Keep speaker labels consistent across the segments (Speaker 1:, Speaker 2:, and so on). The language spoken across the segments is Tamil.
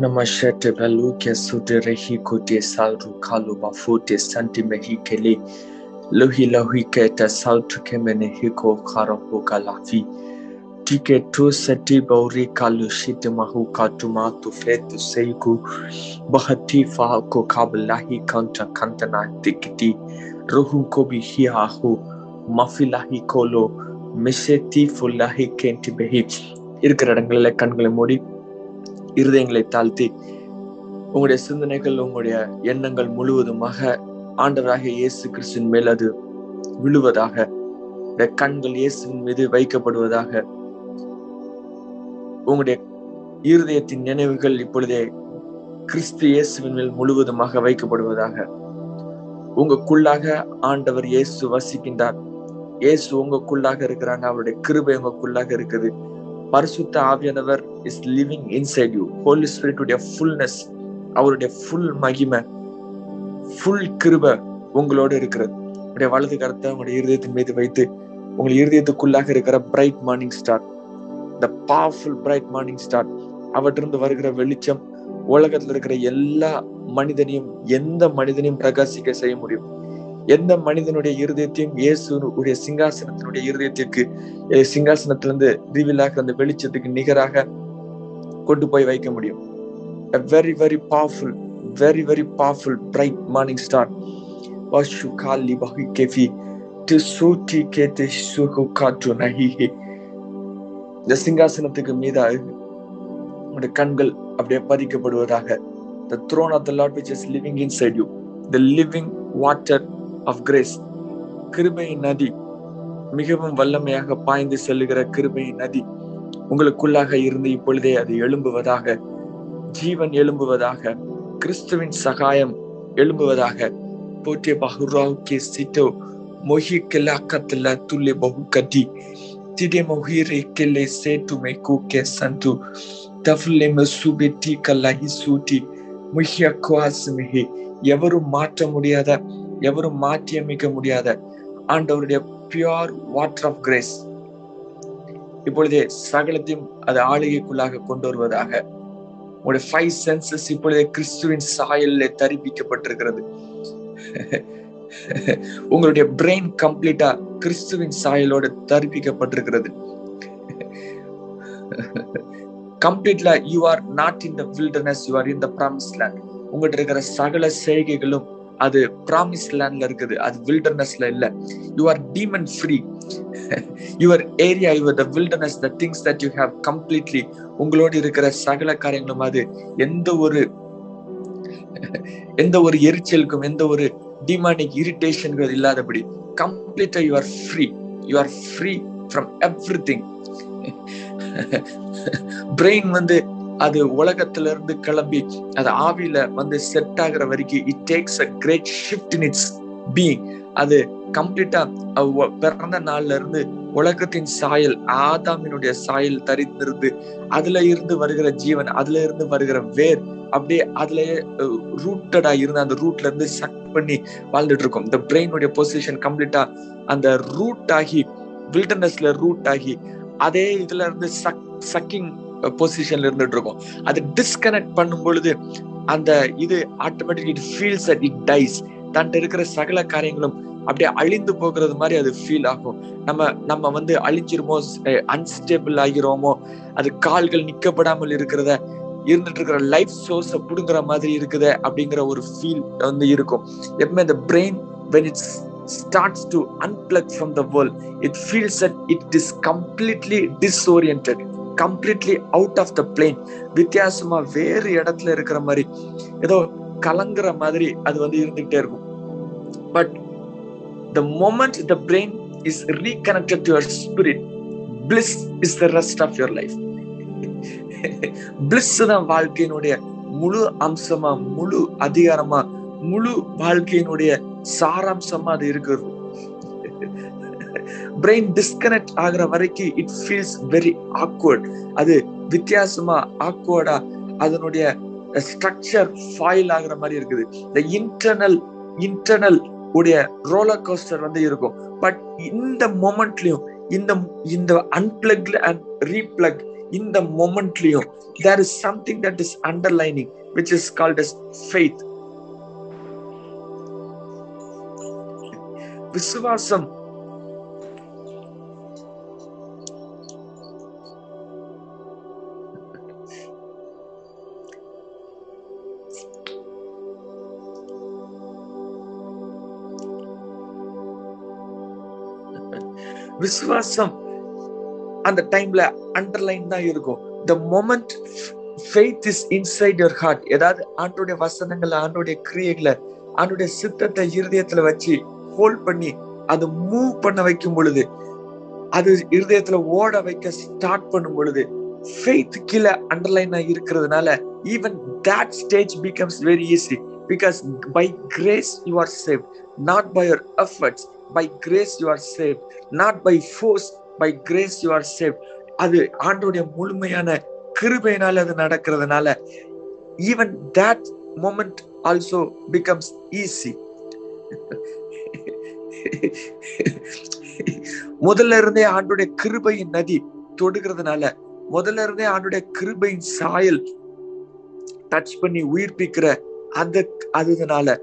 Speaker 1: Kanamashete baluke sute rehi kote salru kalu bafute santi mehi kele lohi lohi keta saltu kemene hiko karo hoka lafi tike tu sati bauri kalu shite mahu katuma tu fetu seiku bahati fahako kablahi kanta kantana tikiti ruhu kobi hiahu mafilahi kolo மிஷத்தி ஃபுல்லாகி கேண்டி பெஹி இருக்கிற இடங்களில் கண்களை மூடி இருதயங்களை தாழ்த்தி உங்களுடைய சிந்தனைகள் உங்களுடைய எண்ணங்கள் முழுவதுமாக ஆண்டவராக இயேசு கிறிஸ்துவின் மேல் அது விழுவதாக இந்த கண்கள் இயேசுவின் மீது வைக்கப்படுவதாக உங்களுடைய இருதயத்தின் நினைவுகள் இப்பொழுதே கிறிஸ்து இயேசுவின் மேல் முழுவதுமாக வைக்கப்படுவதாக உங்களுக்குள்ளாக ஆண்டவர் இயேசு வசிக்கின்றார். இயேசு உங்களுக்குள்ளாக இருக்கிறாங்க அவருடைய கிருபை உங்களுக்குள்ளாக இருக்குது. பரிசுத்த ஆவியானவர் is living inside you holy ஸ்பிரிட்டுடைய fullness அவருடைய ஃபுல் மகிமை ஃபுல் கிருப உங்களோட இருக்கிறது. உங்களுடைய வலது கரத்தை உங்களுடைய இருதயத்தின் மீது வைத்து உங்கள் இருதயத்துக்குள்ளாக இருக்கிற bright morning star the powerful bright morning star அவற்றிருந்து வருகிற வெளிச்சம் உலகத்தில் இருக்கிற எல்லா மனிதனையும் எந்த மனிதனையும் பிரகாசிக்க செய்ய முடியும். எந்த மனிதனுடைய இருதயத்தையும் இயேசுடைய சிங்காசனத்தினுடைய இருதயத்திற்கு சிங்காசனத்திலிருந்து ரிவிலாக அந்த வெளிச்சத்துக்கு நிகராக கொண்டு போய் வைக்க முடியும். Very very powerful very very powerful bright morning star wash காலி பஹி கெஃபி டு சூட்டி கேத்து சுகு காற்று நகிஹி இந்த சிங்காசனத்துக்கு மீதாக உங்களுடைய கண்கள் அப்படியே பதிக்கப்படுவதாக. The throne of the Lord which is living inside you the living water of grace கிருபையின் நதி மிகவும் வல்லமையாக பாய்ந்து செல்லுகிற கிருபையின் நதி. உங்களுக்குள்ளாக இருந்து இப்பொழுதே அது எழும்புவதாக ஜீவன் எழும்புவதாக கிறிஸ்துவின் சகாயம் எழும்புவதாக போட்டிய கே சிட்டோ மொஹி கெல்லா கத்துல துல்லே பகு கட்டி திடே மொஹிரே கெல்லே சேட்டுமே கூக்கே சந்து தஃபுல்லே மசூபே டீ கல்லாஹி சூட்டி முஹிய குவாசுமிஹி எவரும் மாற்ற முடியாத எவரும் மாற்றியமைக்க முடியாத ஆண்டவருடைய பியூர் வாட்டர் ஆஃப் கிரேஸ். இப்பொழுதே சகலத்தையும் அது ஆளுகைக்குள்ளாக கொண்டு வருவதாக. உங்களுடைய ஃபைவ் சென்சஸ் இப்பொழுதே கிறிஸ்துவின் சாயல்ல தரிப்பிக்கப்பட்டிருக்கிறது. உங்களுடைய பிரெயின் கம்ப்ளீட்டா கிறிஸ்துவின் சாயலோட தரிப்பிக்கப்பட்டிருக்கிறது. கம்ப்ளீட்ல you are not in the wilderness you are in the promise land உங்கள்கிட்ட இருக்கிற சகல செய்கைகளும் அது ப்ராமிஸ் லேண்ட்ல இருக்குது. அது வில்டர்னஸ்ல இல்ல. You are demon free your area your the wilderness the things that you have completely உங்களோடு இருக்கிற சகல காரியங்களும் அது எந்த ஒரு எந்த ஒரு எரிச்சலுக்கும் எந்த ஒரு டிமானிக் இரிட்டேஷன்கள் இல்லாதபடி கம்ப்ளீட்டா you are free you are free from everything brain வந்து அது உலகத்துல இருந்து கிளம்பி அது ஆவியில வந்து செட் ஆகிற வரைக்கும் it takes a great shift in its being அது கம்ப்ளீட்டா பிறந்த நாள்ல இருந்து உலகத்தின் சாயல் ஆதாமினுடைய சாயல் தரித்திருந்து அதுல இருந்து வருகிற ஜீவன் அதுல இருந்து வருகிற வேர் அப்படியே அதுலயே ரூட்டடா இருந்து அந்த ரூட்ல இருந்து சக் பண்ணி வாழ்ந்துட்டு இருக்கும். இந்த பிரெயினுடைய பொசிஷன் கம்ப்ளீட்டா அந்த ரூட் ஆகி வில்டர்னஸ்ல ரூட் ஆகி அதே இதுல இருந்து சக் சக்கிங் பொசிஷன்ல இருந்துட்டு இருக்கும் அது டிஸ்கனெக்ட் பண்ணும் பொழுது அந்த இது automatic it feels at it dies தன்ட்டு இருக்கிற சகல காரியங்களும் அப்படியே அழிந்து போகிறது மாதிரி அது ஃபீல் ஆகும். நம்ம நம்ம வந்து அழிஞ்சிருமோ அன்ஸ்டேபிள் ஆகிறோமோ அது கால்கள் நிக்கப்படாமல் இருக்கிறத இருந்துட்டு இருக்கிற லைஃப் சோர்ஸை புடுங்குற மாதிரி இருக்குத அப்படிங்கிற ஒரு ஃபீல் வந்து இருக்கும். எப்பவுமே இந்த brain when its starts to unplug from the world it feels at it is completely disorient completely out of the plane வித்தியாசமா வேறு இடத்துல இருக்கிற மாதிரி ஏதோ கலங்குற மாதிரி அது வந்து இருந்துகிட்டே இருக்கும். But the moment the brain is reconnected your spirit bliss is the rest of your life bliss தான் வாழ்க்கையினுடைய முழு அம்சமா முழு அதிகாரமா முழு வாழ்க்கையினுடைய சாராம்சமா அது இருக்கிறது. பிரெயின் டிஸ்கனெக்ட் ஆகுற வரைக்கும் இட் ஃபீல்ஸ் வெரி ஆக்வர்ட் அது வித்தியாசமா ஆக்வர்டா அதனுடைய ஸ்ட்ரக்சர் ஃபாயில் ஆகுற மாதிரி இருக்குது. இந்த இன்டர்னல் இன்டர்னல் உடைய ரோலர் கோஸ்டர் வந்து இருக்கும். பட் இந்த மொமெண்ட்லயும் இந்த இந்த அன்பிளக்ல அண்ட் ரீப்ளக் இந்த மொமெண்ட்லயும் there is something that is underlining which is called as faith விசுவாசம் விசுவாசம் அந்த டைம்ல அண்டர்லைன் தான் இருக்கும். The moment faith is inside your heart ஏதாவது ஆண்டோடைய வசனங்களை ஆண்டோடைய கிரியைகளை ஆண்டோடைய சித்தத்தை இருதயத்துல வச்சு ஹோல்ட் பண்ணி அது மூவ் பண்ண வைக்கும் பொழுது அது இருதயத்துல ஓட வைக்க ஸ்டார்ட் பண்ணும் பொழுது ஃபெய்த் கீழே அண்டர்லைனா இருக்கிறதுனால even that stage becomes very easy because by grace you are save not by your efforts by grace you are save not by force by grace you are save அது ஆண்டோடைய முழுமையான கிருபையினால அது நடக்கிறதுனால even that moment also becomes easy முதல்ல இருந்தே ஆண்டுடைய கிருபையின் நதி தொடுகிறதுனால முதல்ல இருந்தே ஆண்டுடைய கிருபையின் சாயல் டச் பண்ணி உயிர்ப்பிக்கிற அந்த அதுனால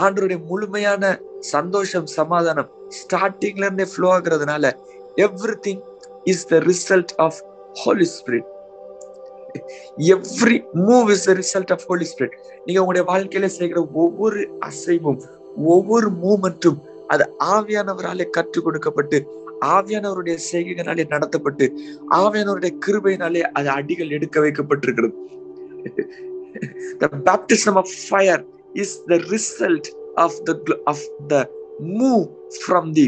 Speaker 1: ஆண்டருடைய முழுமையான சந்தோஷம் சமாதானம் ஸ்டார்டிங்ல இருந்தே flow ஆகுறதுனால everything is the result of holy spirit every move is the result of holy spirit நீங்க உங்களுடைய வாழ்க்கையில செய்கிற ஒவ்வொரு அசைவும் ஒவ்வொரு மூமெண்ட்டும் அது ஆவியானவராலே கற்றுக் கொடுக்கப்பட்டு ஆவியானவருடைய செய்கைகளாலே நடத்தப்பட்டு ஆவியானவருடைய கிருபையினாலே அது அடிகள் எடுக்க வைக்கப்பட்டிருக்கிறது. The baptism of fire is the result of the of the move from the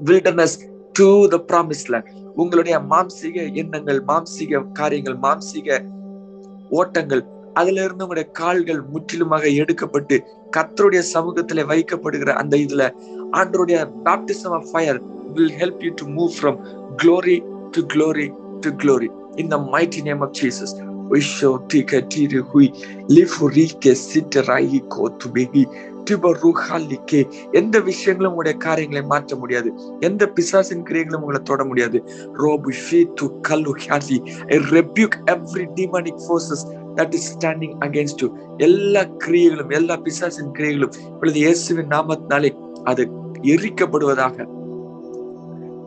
Speaker 1: wilderness to the promised land. உங்களுடைய மாம்சீக எண்ணங்கள் மாம்சீக காரியங்கள் மாம்சீக ஓட்டங்கள் அதுல இருந்து உங்களுடைய கால்கள் முற்றிலுமாக எடுக்கப்பட்டு கத்தருடைய சமூகத்துல வைக்கப்படுகிற அந்த இதுல ஆண்டருடைய baptism of fire will help you to move from glory to glory to glory in the mighty name of Jesus Wisho tika tiri hui lifu rike sita rahi kotu behi. எந்த விஷயங்களும் உங்களுடைய காரியங்களை மாற்ற முடியாது எந்த பிசாசின் கிரியைகளும் உங்களை தொட முடியாது ரோபு ஷீத்து கல்லு ஹாலி I rebuke every demonic forces that is standing against you எல்லா கிரியைகளும் எல்லா பிசாசின் கிரியைகளும் இப்பொழுது இயேசுவின் நாமத்தினாலே அது எரிக்கப்படுவதாக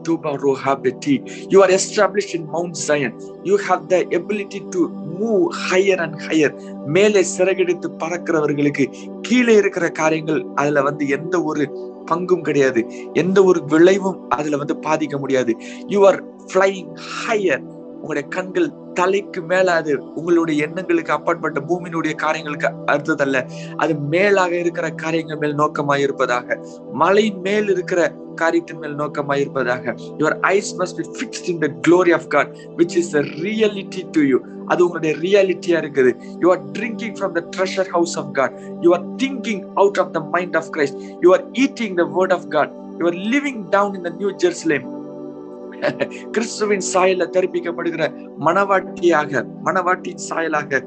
Speaker 1: Tuba Rohabeti. You are established in Mount Zion. You have the ability to move higher and higher. மேலே சிறகெடுத்து பறக்கிறவர்களுக்கு கீழே இருக்கிற காரியங்கள் அதுல வந்து எந்த ஒரு பங்கும் கிடையாது. எந்த ஒரு விளைவும் அதுல வந்து பாதிக்க முடியாது. யூ ஆர் ஃபிளைங் ஹையர் உங்களுடைய கண்கள் தலைக்கு மேல அது உங்களுடைய எண்ணங்களுக்கு அப்பாற்பட்ட பூமியினுடைய காரியங்களுக்கு அடுத்ததல்ல அது மேலாக இருக்கிற காரியங்கள் மேல் நோக்கமாய் இருப்பதாக மலை மேல் இருக்கிற காரியத்தின் மேல் நோக்கமாய் இருப்பதாக. Your eyes must be fixed in the glory of God which is the reality to you அது உங்களுடைய ரியாலிட்டியா இருக்குது. You are drinking from the treasure house of God you are thinking out of the mind of Christ you are eating the word of God you are living down in the new Jerusalem கிறிஸ்துவின் சாயல தெரிவிக்கப்படுகிற மனவாட்டியாக மனவாட்டியின் சாயலாக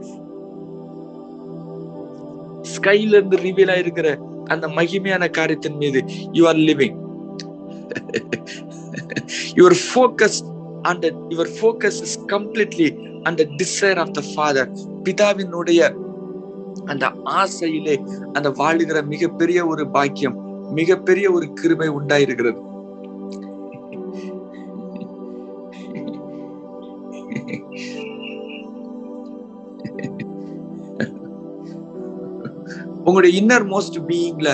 Speaker 1: ஸ்கைல இருந்து ரிவீல் ஆயிருக்கிற அந்த மகிமையான காரியத்தின் மீது you are living your focus அந்த யுவர் ஃபோக்கஸ் இஸ் கம்ப்ளீட்லி அந்த டிசைர் ஆஃப் த ஃபாதர் பிதாவினுடைய அந்த ஆசையிலே அந்த வாழுகிற மிகப்பெரிய ஒரு பாக்கியம் மிகப்பெரிய ஒரு கிருபை உண்டாயிருக்கிறது. உங்களுடைய இன்னர் மோஸ்ட் பீயிங்ல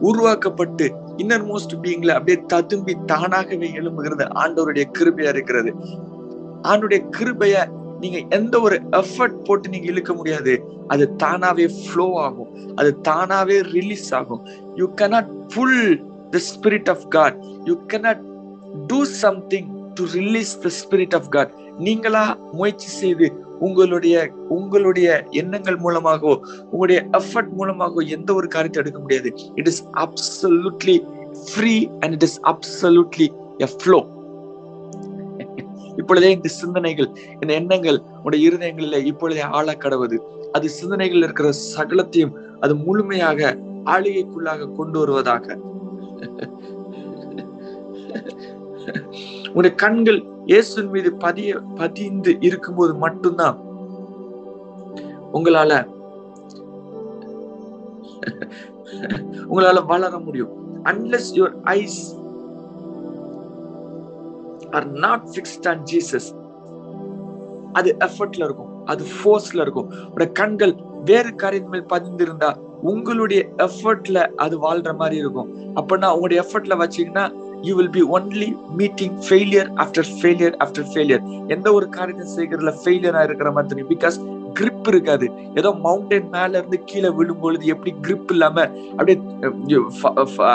Speaker 1: உருவாக்கப்பட்டு இன்னர் மோஸ்ட் பீயிங்ல அப்படியே ததும்பி தானாகவே எழும்புகிறது. ஆண்டவருடைய கிருபையா இருக்கிறது. ஆண்டுடைய கிருபைய நீங்க எந்த ஒரு எஃபர்ட் போட்டு நீங்க இழுக்க முடியாது. அது தானாவே ஃப்ளோ ஆகும். அது தானாவே ரிலீஸ் ஆகும். You cannot pull the spirit of God you cannot do something to release the spirit of God நீங்களா முயற்சி செய்து உங்களுடைய உங்களுடைய எண்ணங்கள் மூலமாகவோ உங்களுடைய எஃபர்ட் மூலமாகவோ எந்த ஒரு காரியத்தை எடுக்க முடியாது. It is absolutely free and it is absolutely a flow இப்பொழுதே இந்த சிந்தனைகள் இந்த எண்ணங்கள் உடைய இருதயங்களில் இப்பொழுதே ஆள கடவுது அது சிந்தனைகள் இருக்கிற சகலத்தையும் அது முழுமையாக ஆளுகைக்குள்ளாக கொண்டு வருவதாக. உடைய கண்கள் இயேசுவின் மீது பதிய பதிந்து இருக்கும்போது மட்டும்தான் உங்களால உங்களால வளர முடியும். Unless your eyes are not fixed on Jesus அது எஃபர்ட்ல இருக்கும். அது ஃபோர்ஸ்ல இருக்கும். உடைய கண்கள் வேறு காரியம் மேல் பதிந்திருந்தா உங்களுடைய எஃபர்ட்ல அது வாழ்ற மாதிரி இருக்கும். அப்படின்னா உங்களுடைய எஃபர்ட்ல வச்சீங்கன்னா you will be only meeting failure after failure after failure எந்த ஒரு காரியத்தை செய்கிறதுல ஃபெயிலியரா இருக்கிற மாதிரி தெரியும். பிகாஸ் கிரிப் இருக்காது. ஏதோ மவுண்டன் மேல இருந்து கீழே விழும் பொழுது எப்படி கிரிப் இல்லாம அப்படியே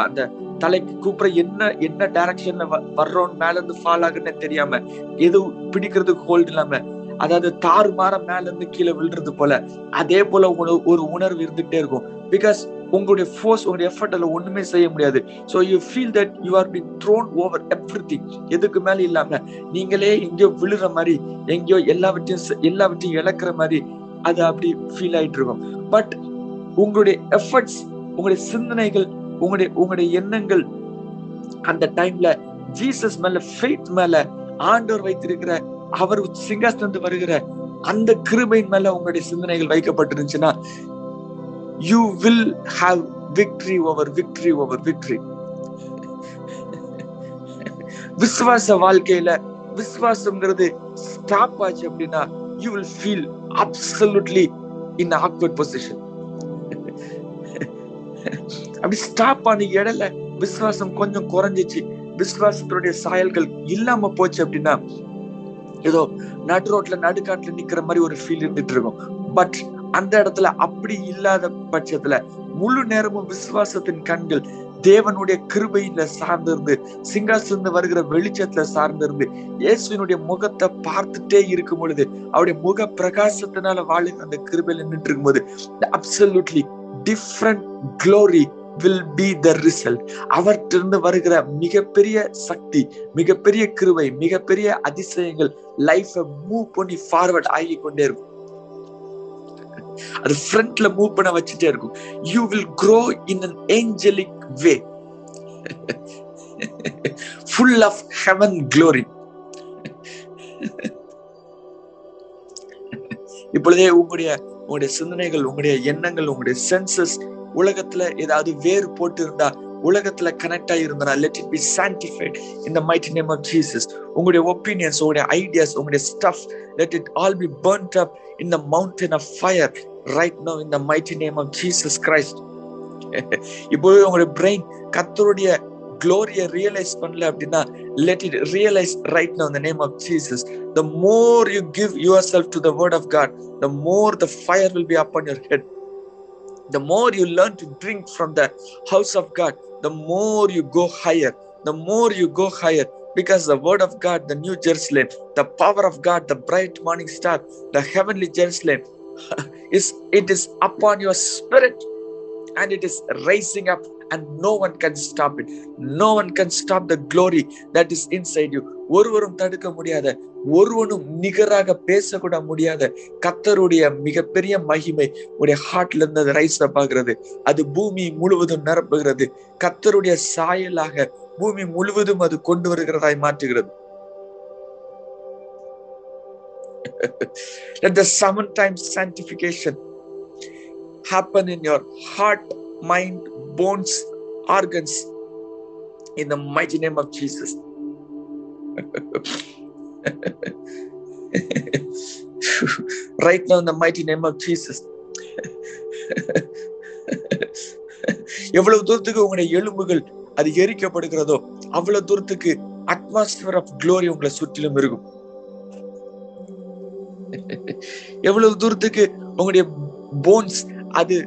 Speaker 1: அந்த தலைக்கு கூப்பிட என்ன என்ன டைரக்ஷன்ல வர்றோம் மேல இருந்து ஃபால் ஆகுன்னு தெரியாம எதுவும் பிடிக்கிறதுக்கு ஹோல்ட் இல்லாம அதாவது தாறு மாற மேல இருந்து கீழே விழுறது போல அதே போல உணவு ஒரு உணர்வு இருந்துகிட்டே இருக்கும். பிகாஸ் உங்களுடைய ஃபோர்ஸ் உங்களுடைய எஃபர்ட் அதுல ஒண்ணுமே செய்ய முடியாது. So you feel that you are be throne over everything எதுக்கு மேல இல்லாம நீங்களே எங்கேயோ விழுற மாதிரி எங்கேயோ எல்லாவற்றையும் எல்லாவற்றையும் இழக்கிற மாதிரி அது அப்படி ஃபீல் ஆயிட்டு இருக்கும். பட் உங்களுடைய எஃபர்ட்ஸ் உங்களுடைய சிந்தனைகள் உங்களுடைய உங்களுடைய எண்ணங்கள் அந்த டைம்ல ஜீசஸ் மேல ஃபெய்த் மேல ஆண்டவர் வைத்திருக்கிற அவர் சிங்காசனத்து வருகிற அந்த கிருபையின் மேல உங்களுடைய சிந்தனைகள் வைக்கப்பட்டிருந்துச்சுன்னா you will have victory over victory over victory விசுவாச வாழ்க்கையில விசுவாசம்ங்கிறது ஸ்டாப் ஆச்சு அப்படின்னா you will feel absolutely in awkward position அப்படி ஸ்டாப் ஆன இடல விசுவாசம் கொஞ்சம் குறைஞ்சிச்சு. விசுவாசத்துடைய சாயல்கள் இல்லாம போச்சு அப்படின்னா ஏதோ நடு ரோட்ல நடுக்காட்டுல நிக்கிற மாதிரி ஒரு ஃபீல் இருந்துட்டு இருக்கும். பட் அந்த இடத்துல அப்படி இல்லாத பட்சத்துல முழு நேரமும் விசுவாசத்தின் கண்கள் தேவனுடைய கிருபையில சார்ந்திருந்து சிங்காசந்து வருகிற வெளிச்சத்துல சார்ந்திருந்து இயேசுவினுடைய முகத்தை பார்த்துட்டே இருக்கும் பொழுது அவருடைய முக பிரகாசத்தினால வாழுகிற அந்த கிருபையில நின்று இருக்கும்போது absolutely different glory will be the result அவற்றிருந்து வருகிற மிகப்பெரிய சக்தி மிகப்பெரிய கிருவை மிகப்பெரிய அதிசயங்கள் லைஃப மூவ் பண்ணி ஃபார்வர்ட் ஆகி கொண்டே இருக்கும். அது ஃப்ரண்ட்ல மூவ் பண்ண வச்சுட்டே இருக்கும். You will grow in an angelic way full of heaven glory இப்பொழுதே உங்களுடைய உங்களுடைய சிந்தனைகள் உங்களுடைய எண்ணங்கள் உங்களுடைய சென்சஸ் உலகத்துல ஏதாவது வேறு போட்டு இருந்தா உலகத்துல கனெக்ட் ஆகிருந்தா லெட் இட் பி சான்டிஃபைட் இந்த might mighty name of Jesus உங்களுடைய ஒப்பீனியன்ஸ் உங்களுடைய ஐடியாஸ் உங்களுடைய stuff let it all be burnt up in the mountain of fire Right now in the mighty name of Jesus Christ இப்போது உங்களுடைய பிரெயின் கத்தருடைய க்ளோரியை ரியலைஸ் பண்ணல அப்படின்னா let it realise right now இந்த name of Jesus the more you give your self to the word of God the more the fire will be upon your head the more you learn to drink from the house of God, the more you go higher. The more you go higher, because the word of God, the new Jerusalem, the power of God, the bright morning star, the heavenly Jerusalem, is it is upon your spirit and it is raising up and no one can stop it. No one can stop the glory that is inside you. ஒருவரும் தடுக்க முடியாத ஒருவனும் நிகராக பேசக்கூட முடியாத கத்தருடைய மிகப்பெரிய மகிமை உடைய ஹார்ட்ல இருந்து அது ரைஸ் அப் ஆகிறது. அது பூமி முழுவதும் நிரப்புகிறது. கத்தருடைய சாயலாக பூமி முழுவதும் அது கொண்டு வருகிறதாய் மாற்றுகிறது. Let the seven times sanctification happen in your heart, mind, bones, organs in the mighty name of Jesus. right now, in the mighty name of Jesus. எவ்வளவு தூரத்துக்கு உங்களுடைய எலும்புகள் அது எரிக்கப்படுகிறதோ அவ்வளவு தூரத்துக்கு அட்மாஸ்பியர் ஆஃப் க்ளோரி உங்களை சுற்றிலும் இருக்கும் எவ்வளவு தூரத்துக்கு உங்களுடைய போன்ஸ் அது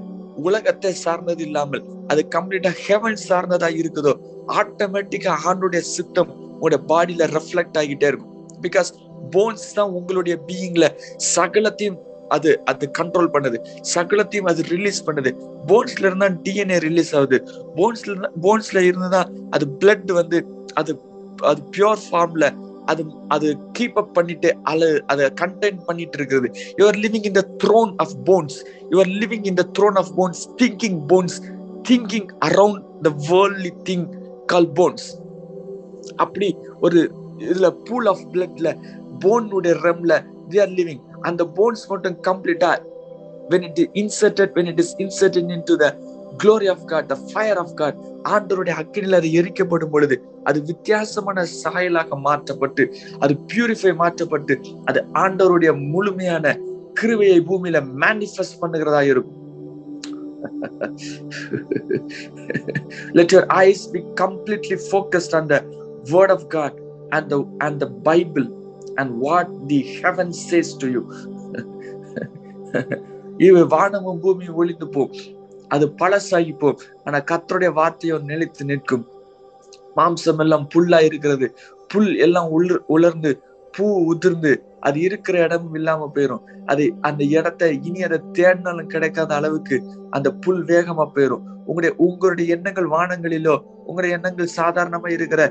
Speaker 1: உலகத்தை சார்ந்தது இல்லாமல் அது கம்ப்ளீட்டா ஹெவன் சார்ந்ததா இருக்குதோ ஆட்டோமேட்டிக்கா ஆண்டுடைய சித்தம் உங்களுடைய பாடியில ரெஃப்ளெக்ட் ஆகிட்டே இருக்கும். பிகாஸ் போன்ஸ் தான் உங்களுடைய பீயிங்ல சகலத்தையும் அது அது கண்ட்ரோல் பண்ணுது. சகலத்தையும் அது ரிலீஸ் பண்ணுது. போன்ஸ்ல இருந்தா டிஎன்ஏ ரிலீஸ் ஆகுது. போன்ஸ்ல போன்ஸ்ல இருந்துதான் அது பிளட் வந்து அது அது பியோர் ஃபார்ம்ல அது அது கீப் அப் பண்ணிட்டு அல அதை கண்டெயின் பண்ணிட்டு இருக்கிறது. You're living in the throne of bones you're living in the throne of bones thinking bones thinking around the worldly thing call bones அப்படி ஒரு இதுல பூல் ஆஃப் பிளட்ல போனுடைய ரெம்ல தே ஆர் லிவிங் அந்த போன்ஸ் மட்டும் கம்ப்ளீட்டா when it is inserted when it is inserted into the glory of God the fire of God ஆண்டவருடைய அக்கினில் அது எரிக்கப்படும் பொழுது அது வித்தியாசமான சாயலாக மாற்றப்பட்டு அது பியூரிஃபை மாற்றப்பட்டு அது ஆண்டவருடைய முழுமையான கிருவையை பூமியில மேனிஃபெஸ்ட் பண்ணுகிறதா இருக்கும். Let your eyes be completely focused on the word of god and the and the bible and what the heaven says to you. இவை வானமும் பூமியும் ஒளிந்து போ அது பழசாகி போ ஆனா கத்தருடைய வார்த்தையோ நிலைத்து நிற்கும். மாம்சம் எல்லாம் புல்லா இருக்கிறது. புல் எல்லாம் உலர் உலர்ந்து பூ உதிர்ந்து அது இருக்கிற இடமும் இல்லாம போயிரும். அது அந்த இடத்த இனி அதை தேடினாலும் கிடைக்காத அளவுக்கு அந்த புல் வேகமா போயிரும். உங்களுடைய உங்களுடைய எண்ணங்கள் வானங்களிலோ உங்களுடைய எண்ணங்கள் சாதாரணமா இருக்கிற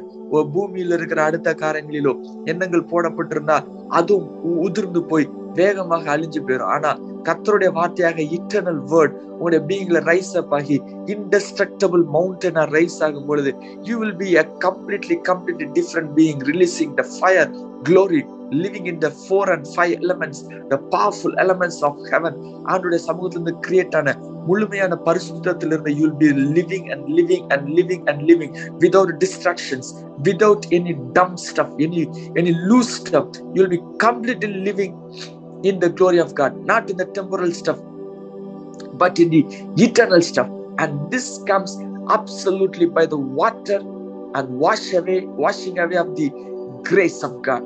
Speaker 1: பூமியில இருக்கிற அடுத்த காரங்களிலோ எண்ணங்கள் போடப்பட்டிருந்தா அதுவும் உ- உதிர்ந்து போய் வேகமாக அழிஞ்சு போயிடும் ஆனா கர்த்தருடைய வார்த்தையாக இட்டர்னல் வேர்ட் உங்களுடைய பீயிங்ல ரைஸ் அப் ஆகி இன்டெஸ்ட்ரக்டபிள் மவுண்டனா ரைஸ் ஆகும் பொழுது you will be a completely completely different being releasing the fire glory living in the four and five elements the powerful elements of heaven ஆண்டுடைய சமூகத்திலிருந்து கிரியேட் ஆன முழுமையான பரிசுத்தத்திலிருந்து you will be living and living and living and living without distractions without any dumb stuff any any loose stuff you will be completely living in the glory of god not in the temporal stuff but in the eternal stuff and this comes absolutely by the water and wash away washing away of the grace of god.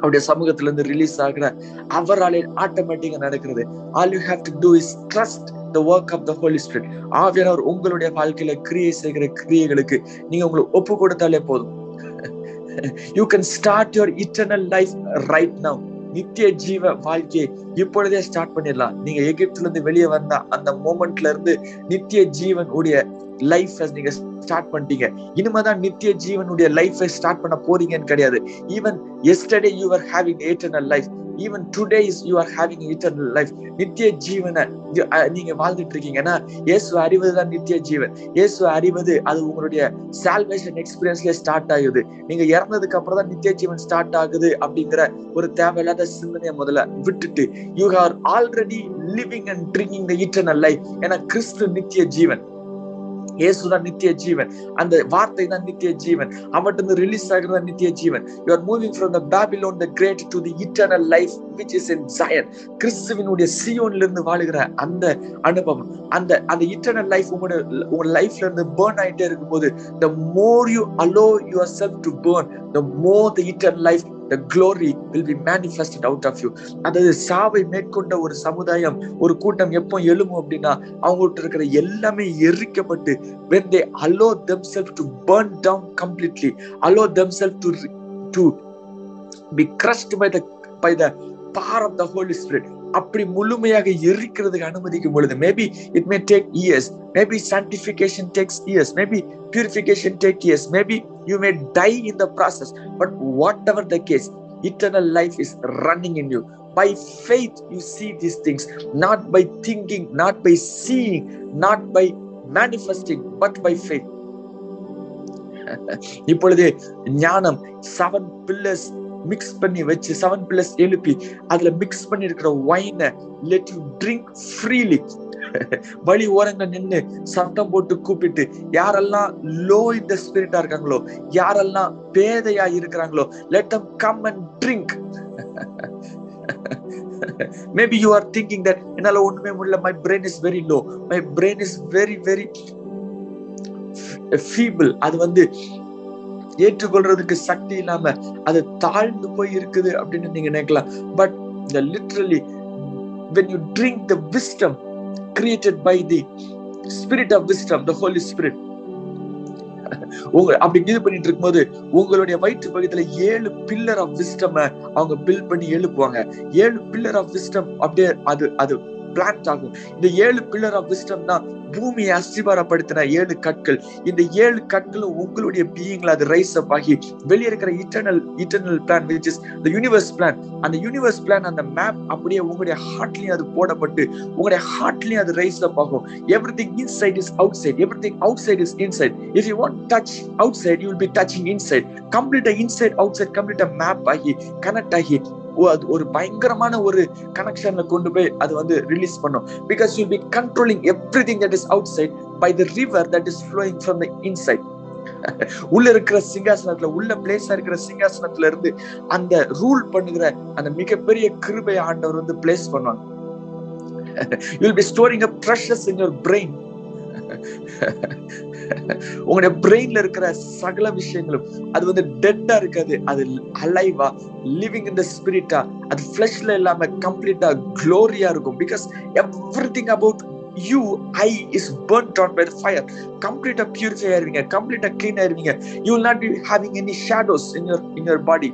Speaker 1: அவருடைய சமூகத்துல இருந்து ரிலீஸ் ஆகிற அவராலே ஆட்டோமேட்டிக்கா நடக்கிறது. All you have to do is trust the work of the holy spirit ஆவியானவர் உங்களுடைய வாழ்க்கையில கிரியை செய்கிற கிரியைகளுக்கு நீங்க உங்களுக்கு ஒப்பு கொடுத்தாலே போதும். You can start your eternal life right now நித்திய ஜீவ வாழ்க்கையை இப்பொழுதே ஸ்டார்ட் பண்ணிடலாம். நீங்க எகிப்துல இருந்து வெளியே வந்த அந்த மூமெண்ட்ல இருந்து நித்திய ஜீவன் உடைய லைஃப் நீங்க ஸ்டார்ட் பண்ணிட்டீங்க. இனிமேதான் நித்திய ஜீவனுடைய லைஃபை ஸ்டார்ட் பண்ண போறீங்கன்னு கிடையாது. Even yesterday you are having eternal life even today is you are having eternal life நித்திய ஜீவனை நீங்க வாழ்ந்துட்டு இருக்கீங்கன்னா இயேசு அறிவதுதான் நித்திய ஜீவன். இயேசு அறிவது அது உங்களுடைய சால்வேஷன் எக்ஸ்பீரியன்ஸ்ல ஸ்டார்ட் ஆகுது. நீங்க இறந்ததுக்கு அப்புறம் தான் நித்திய ஜீவன் ஸ்டார்ட் ஆகுது அப்படிங்கிற ஒரு தேவையில்லாத சிந்தனையை முதல்ல விட்டுட்டு you are already living and drinking the eternal life ஏன்னா கிறிஸ்து நித்திய ஜீவன். இயேசுதான் நித்திய ஜீவன். அந்த வார்த்தை தான் நித்திய ஜீவன். அவட்டிருந்து ரிலீஸ் ஆகிறது நித்திய ஜீவன். You are moving from the Babylon the great to the eternal life which is in Zion கிறிஸ்துவினுடைய சியோன்ல இருந்து வாழுகிற அந்த அனுபவம் அந்த அந்த இட்டர்னல் லைஃப் உங்களோட உங்க லைஃப்ல இருந்து பேர்ன் ஆயிட்டே இருக்கும்போது the more you allow yourself to burn the more the eternal life the glory will be manifested out of you அதாவது சாவை மேற்கொண்ட ஒரு சமுதாயம் ஒரு கூட்டம் எப்போ எழுமும் அப்படின்னா அவங்கள்ட்ட இருக்கிற எல்லாமே எரிக்கப்பட்டு when they allow themself to burn down completely allow themself to to be crushed by the by the power of the holy spirit அப்படி முழுமையாக எரிக்கிறதுக்கு அனுமதிக்கும் பொழுது maybe it may take years maybe sanctification takes years maybe purification take years maybe you may die in the process but whatever the case eternal life is running in you by faith you see these things not by thinking not by seeing not by manifesting but by faith. இப்பொழுது ஞானம் செவன் பில்லர்ஸ் மிக்ஸ் பண்ணி வச்சு செவன் பிளஸ் எழுப்பி அதுல மிக்ஸ் பண்ணி இருக்கிற ஒயினை லெட் யூ ட்ரிங்க் ஃப்ரீலி வழி ஓரங்க நின்னு சத்தம் போட்டு கூப்பிட்டு யாரெல்லாம் லோ இந்த ஸ்பிரிட்டா இருக்காங்களோ யாரெல்லாம் பேதையா இருக்கிறாங்களோ let them come and drink maybe you are thinking that என்னால ஒண்ணுமே முடியல my brain is very low my brain is very very feeble அது வந்து ஏற்றுக்கொள்றதுக்கு சக்தி இல்லாம அது தாழ்ந்து போய் இருக்குது அப்படின்னு நீங்க நினைக்கலாம். பட் இந்த literally when you drink the wisdom created by the spirit of wisdom the holy spirit உங்க அப்படி இது பண்ணிட்டு இருக்கும்போது உங்களுடைய வயிற்று பகுதியில ஏழு பில்லர் ஆஃப் விஸ்டம் அவங்க பில்ட் பண்ணி எழுப்புவாங்க. ஏழு பில்லர் ஆஃப் விஸ்டம் அப்படியே அது அது பிளான்ட் ஆகும். இந்த ஏழு பில்லர் ஆஃப் விஸ்டம் தான் பூமியை அஸ்திபாரப்படுத்தின ஏழு கற்கள் இந்த ஏழு கற்களும் உங்களுடைய பீயிங்ல அது ரைஸ் அப் ஆகி வெளியே இருக்கிற eternal eternal plan which is the universe plan அந்த யூனிவர்ஸ் பிளான் அந்த மேப் அப்படியே உங்களுடைய ஹார்ட்லயும் அது போடப்பட்டு உங்களுடைய ஹார்ட்லயும் அது ரைஸ் அப் ஆகும். Everything inside is outside everything outside is inside if you want touch outside you will be touching inside கம்ப்ளீட்டா இன்சைட் அவுட் சைட் கம்ப்ளீட்டா மேப் ஆகி கனெக்ட் ஆகி ஒரு பயங்கரமான ஒரு கனெக்ஷன்ல கொண்டு போய் அது வந்து ரிலீஸ் பண்ணும். Because you be controlling everything that is outside by the river that is flowing from the inside உள்ள இருக்கிற சிங்காசனத்துல உள்ள பிளேஸா இருக்கிற சிங்காசனத்துல இருந்து அந்த ரூல் பண்ணுகிற அந்த மிகப்பெரிய கிருபை ஆண்டவர் வந்து பிளேஸ் பண்ணுவாங்க. You will be storing a precious in your brain உங்களுடைய பிரெயின்ல இருக்கிற சகல விஷயங்களும் அது வந்து டெட்டா இருக்காது. அது அலைவா லிவிங் இன் த ஸ்பிரிட்டா அது ஃபிளஷ்ல இல்லாம கம்ப்ளீட்டா க்ளோரியா இருக்கும். Because everything about you I is burn down by fire கம்ப்ளீட்டா பியூரிஃபை ஆயிருவீங்க. கம்ப்ளீட்டா clean ஆயிருவீங்க. You will not be having any shadows in your in your body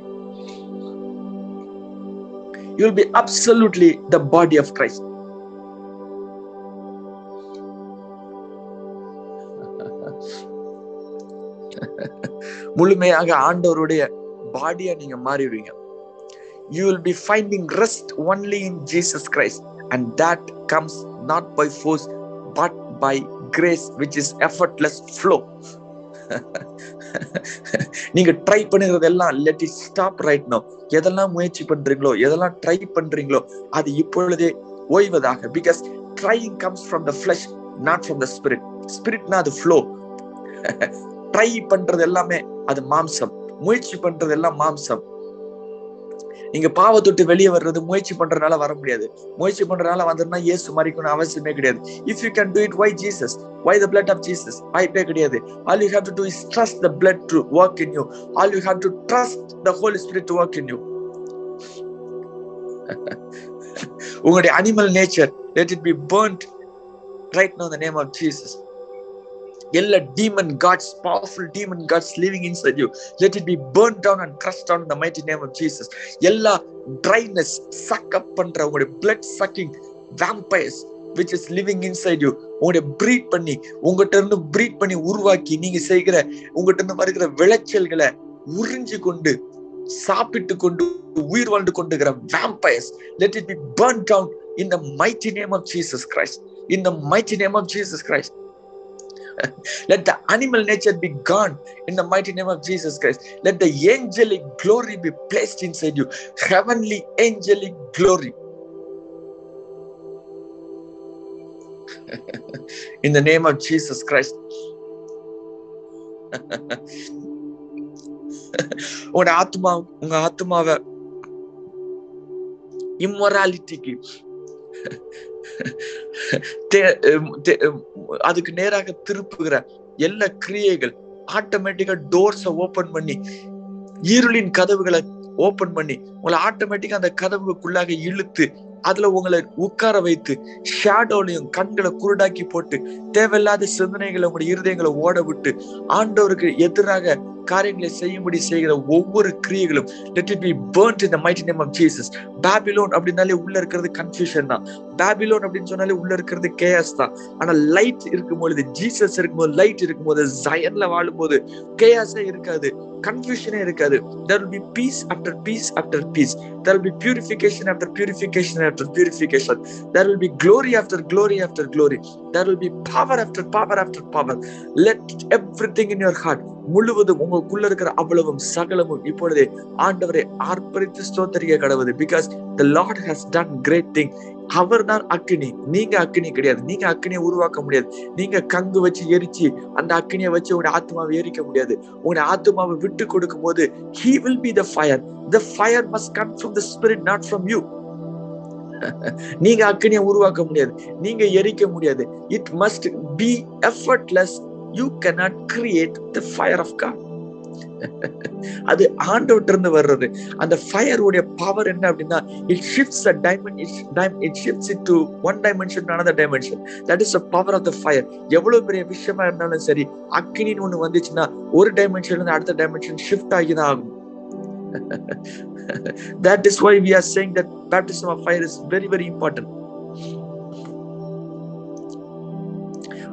Speaker 1: you will be absolutely the body of Christ முழுமையாக ஆண்டவருடைய பாடியா நீங்க மாறிடுவீங்க. You will be finding rest only in Jesus Christ and that comes not by force but by grace which is effortless flow நீங்க ட்ரை பண்ணுறது எல்லாம் let it stop right now எதெல்லாம் முயற்சி பண்றீங்களோ எதெல்லாம் ட்ரை பண்றீங்களோ அது இப்பொழுதே ஓய்வதாக. Because trying comes from the flesh not from the spirit ஸ்பிரிட்னா அது ஃப்ளோ ட்ரை பண்றது எல்லாமே அது மாம்சம். முயற்சி பண்றது எல்லாம் மாம்சம் நீங்க பாவத்தொட்டு வெளியே வர்றது முயற்சி பண்றதுனால வர முடியாது. முயற்சி பண்றதுனால வந்ததுன்னா இயேசு மறிக்கணும் அவசியமே கிடையாது. If you can do it by Jesus by the blood of Jesus வாய்ப்பே கிடையாது. All you have to do is trust the blood to work in you all you have to trust the Holy Spirit to work in you உங்களுடைய animal nature let it be burned right now the name of Jesus எல்லா demon gods powerful demon gods living inside you let it be burn down and crush down the mighty name of Jesus எல்லா ட்ரைனஸ் சக் அப் பண்ற உங்களுடைய blood sucking vampires which is living inside you உங்களுடைய ப்ரீட் பண்ணி உங்ககிட்ட இருந்து ப்ரீட் பண்ணி உருவாக்கி நீங்க செய்கிற உங்ககிட்ட இருந்து வருகிற விளைச்சல்களை உறிஞ்சு கொண்டு சாப்பிட்டு கொண்டு உயிர் வாழ்ந்து கொண்டுகிற vampires let it be burn down in the mighty name of Jesus Christ in the mighty name of Jesus Christ Let the animal nature be gone in the mighty name of Jesus Christ. Let the angelic glory be placed inside you. Heavenly angelic glory. in the name of Jesus Christ. உங்க ஆத்மா உங்க ஆத்மாவை இம்மொராலிட்டிக்கு அதுக்கு நேராக திருப்புகிற எல்லா கிரியைகள் ஆட்டோமேட்டிக்கா டோர்ஸ ஓபன் பண்ணி இருளின் கதவுகளை ஓபன் பண்ணி உங்களை ஆட்டோமேட்டிக்கா அந்த கதவுக்குள்ளாக இழுத்து அதுல உங்களை உட்கார வைத்து ஷேடோலையும் கண்களை குருடாக்கி போட்டு தேவையில்லாத சிந்தனைகளை உங்களுடைய இருதயங்களை ஓட விட்டு ஆண்டவருக்கு எதிராக காரியங்களை செய்யும்படி செய்கிற ஒவ்வொரு கிரியைகளும் let it be burned in the mighty name of Jesus Babylon அப்படின்னாலே உள்ள இருக்கிறது கன்ஃபியூஷன் தான் பேபிலோன் அப்படின்னு சொன்னாலே உள்ள இருக்கிறது கேஎஸ் தான் ஆனா லைட் இருக்கும்பொழுது ஜீசஸ் இருக்கும்போது லைட் இருக்கும்போது ஜயன்ல வாழும்போது கேஎஸே இருக்காது கன்ஃபியூஷனே இருக்காது there will be peace after peace after peace there will be purification after purification after purification there will be glory after glory after glory there will be power after power after power let everything in your heart முழுவதும் உங்களுக்குள்ள இருக்கிற அவ்வளவும் சகலமும் இப்பொழுதே ஆண்டவரை ஆர்ப்பரித்து ஸ்தோத்தரிக்க கடவுது because the Lord has done great thing அவர் தான் அக்னி நீங்க அக்னி கிடையாது. நீங்க அக்னியை உருவாக்க முடியாது. நீங்க கங்கு வச்சு எரிச்சு அந்த அக்னியை வச்சு உங்களுடைய ஆத்மாவை எரிக்க முடியாது. உங்களுடைய ஆத்மாவை விட்டு கொடுக்கும் போது he will be the fire the fire must come from the spirit not from you நீங்க அக்னியை உருவாக்க முடியாது. நீங்க எரிக்க முடியாது. It must be effortless you cannot create the fire of God அது ஆண்டவர்கிட்ட இருந்து வர்றது. அந்த ஃபயருடைய பவர் என்ன அப்படின்னா it shifts a diamond it shifts it to one dimension another dimension that is a power of the fire எவ்வளவு பெரிய விஷயமா இருந்தாலும் சரி அக்கினின்னு ஒண்ணு வந்துச்சுன்னா ஒரு டைமென்ஷன்ல இருந்து அடுத்த டைமென்ஷன் ஷிஃப்ட் ஆகி தான் ஆகும். That is why we are saying that baptism of fire is very very important.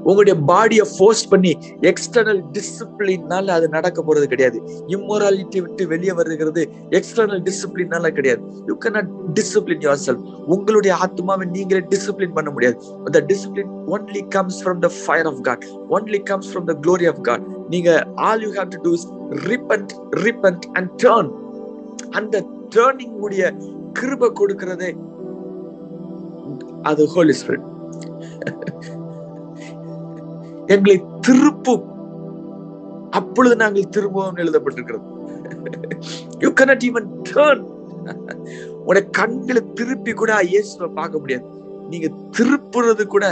Speaker 1: உங்களுடைய பாடியை ஃபோர்ஸ் பண்ணி எக்ஸ்டர்னல் டிசிப்ளின்னால அது நடக்க போறது கிடையாது. இம்மோராலிட்டி விட்டு வெளியே வருகிறது எக்ஸ்டர்னல் டிசிப்ளின்னால கிடையாது. You can discipline your self உங்களுடைய ஆத்மாவை நீங்களே டிசிப்ளின் பண்ண முடியாது. அந்த discipline only comes from the fire of God only comes from the glory of God நீங்க all you have to do is repent repent and turn அந்த டேர்னிங் உடைய கிருப கொடுக்கிறதே அது ஹோலி ஸ்பிரிட் எங்களை திருப்பும். அப்பொழுது நாங்கள் திரும்பவும் எழுதப்பட்டிருக்கிறது. யூ கனட் ஈவன் டேர்ன் உடைய கண்களை திருப்பி கூட இயேசுவை பார்க்க முடியாது. நீங்க திருப்புறது கூட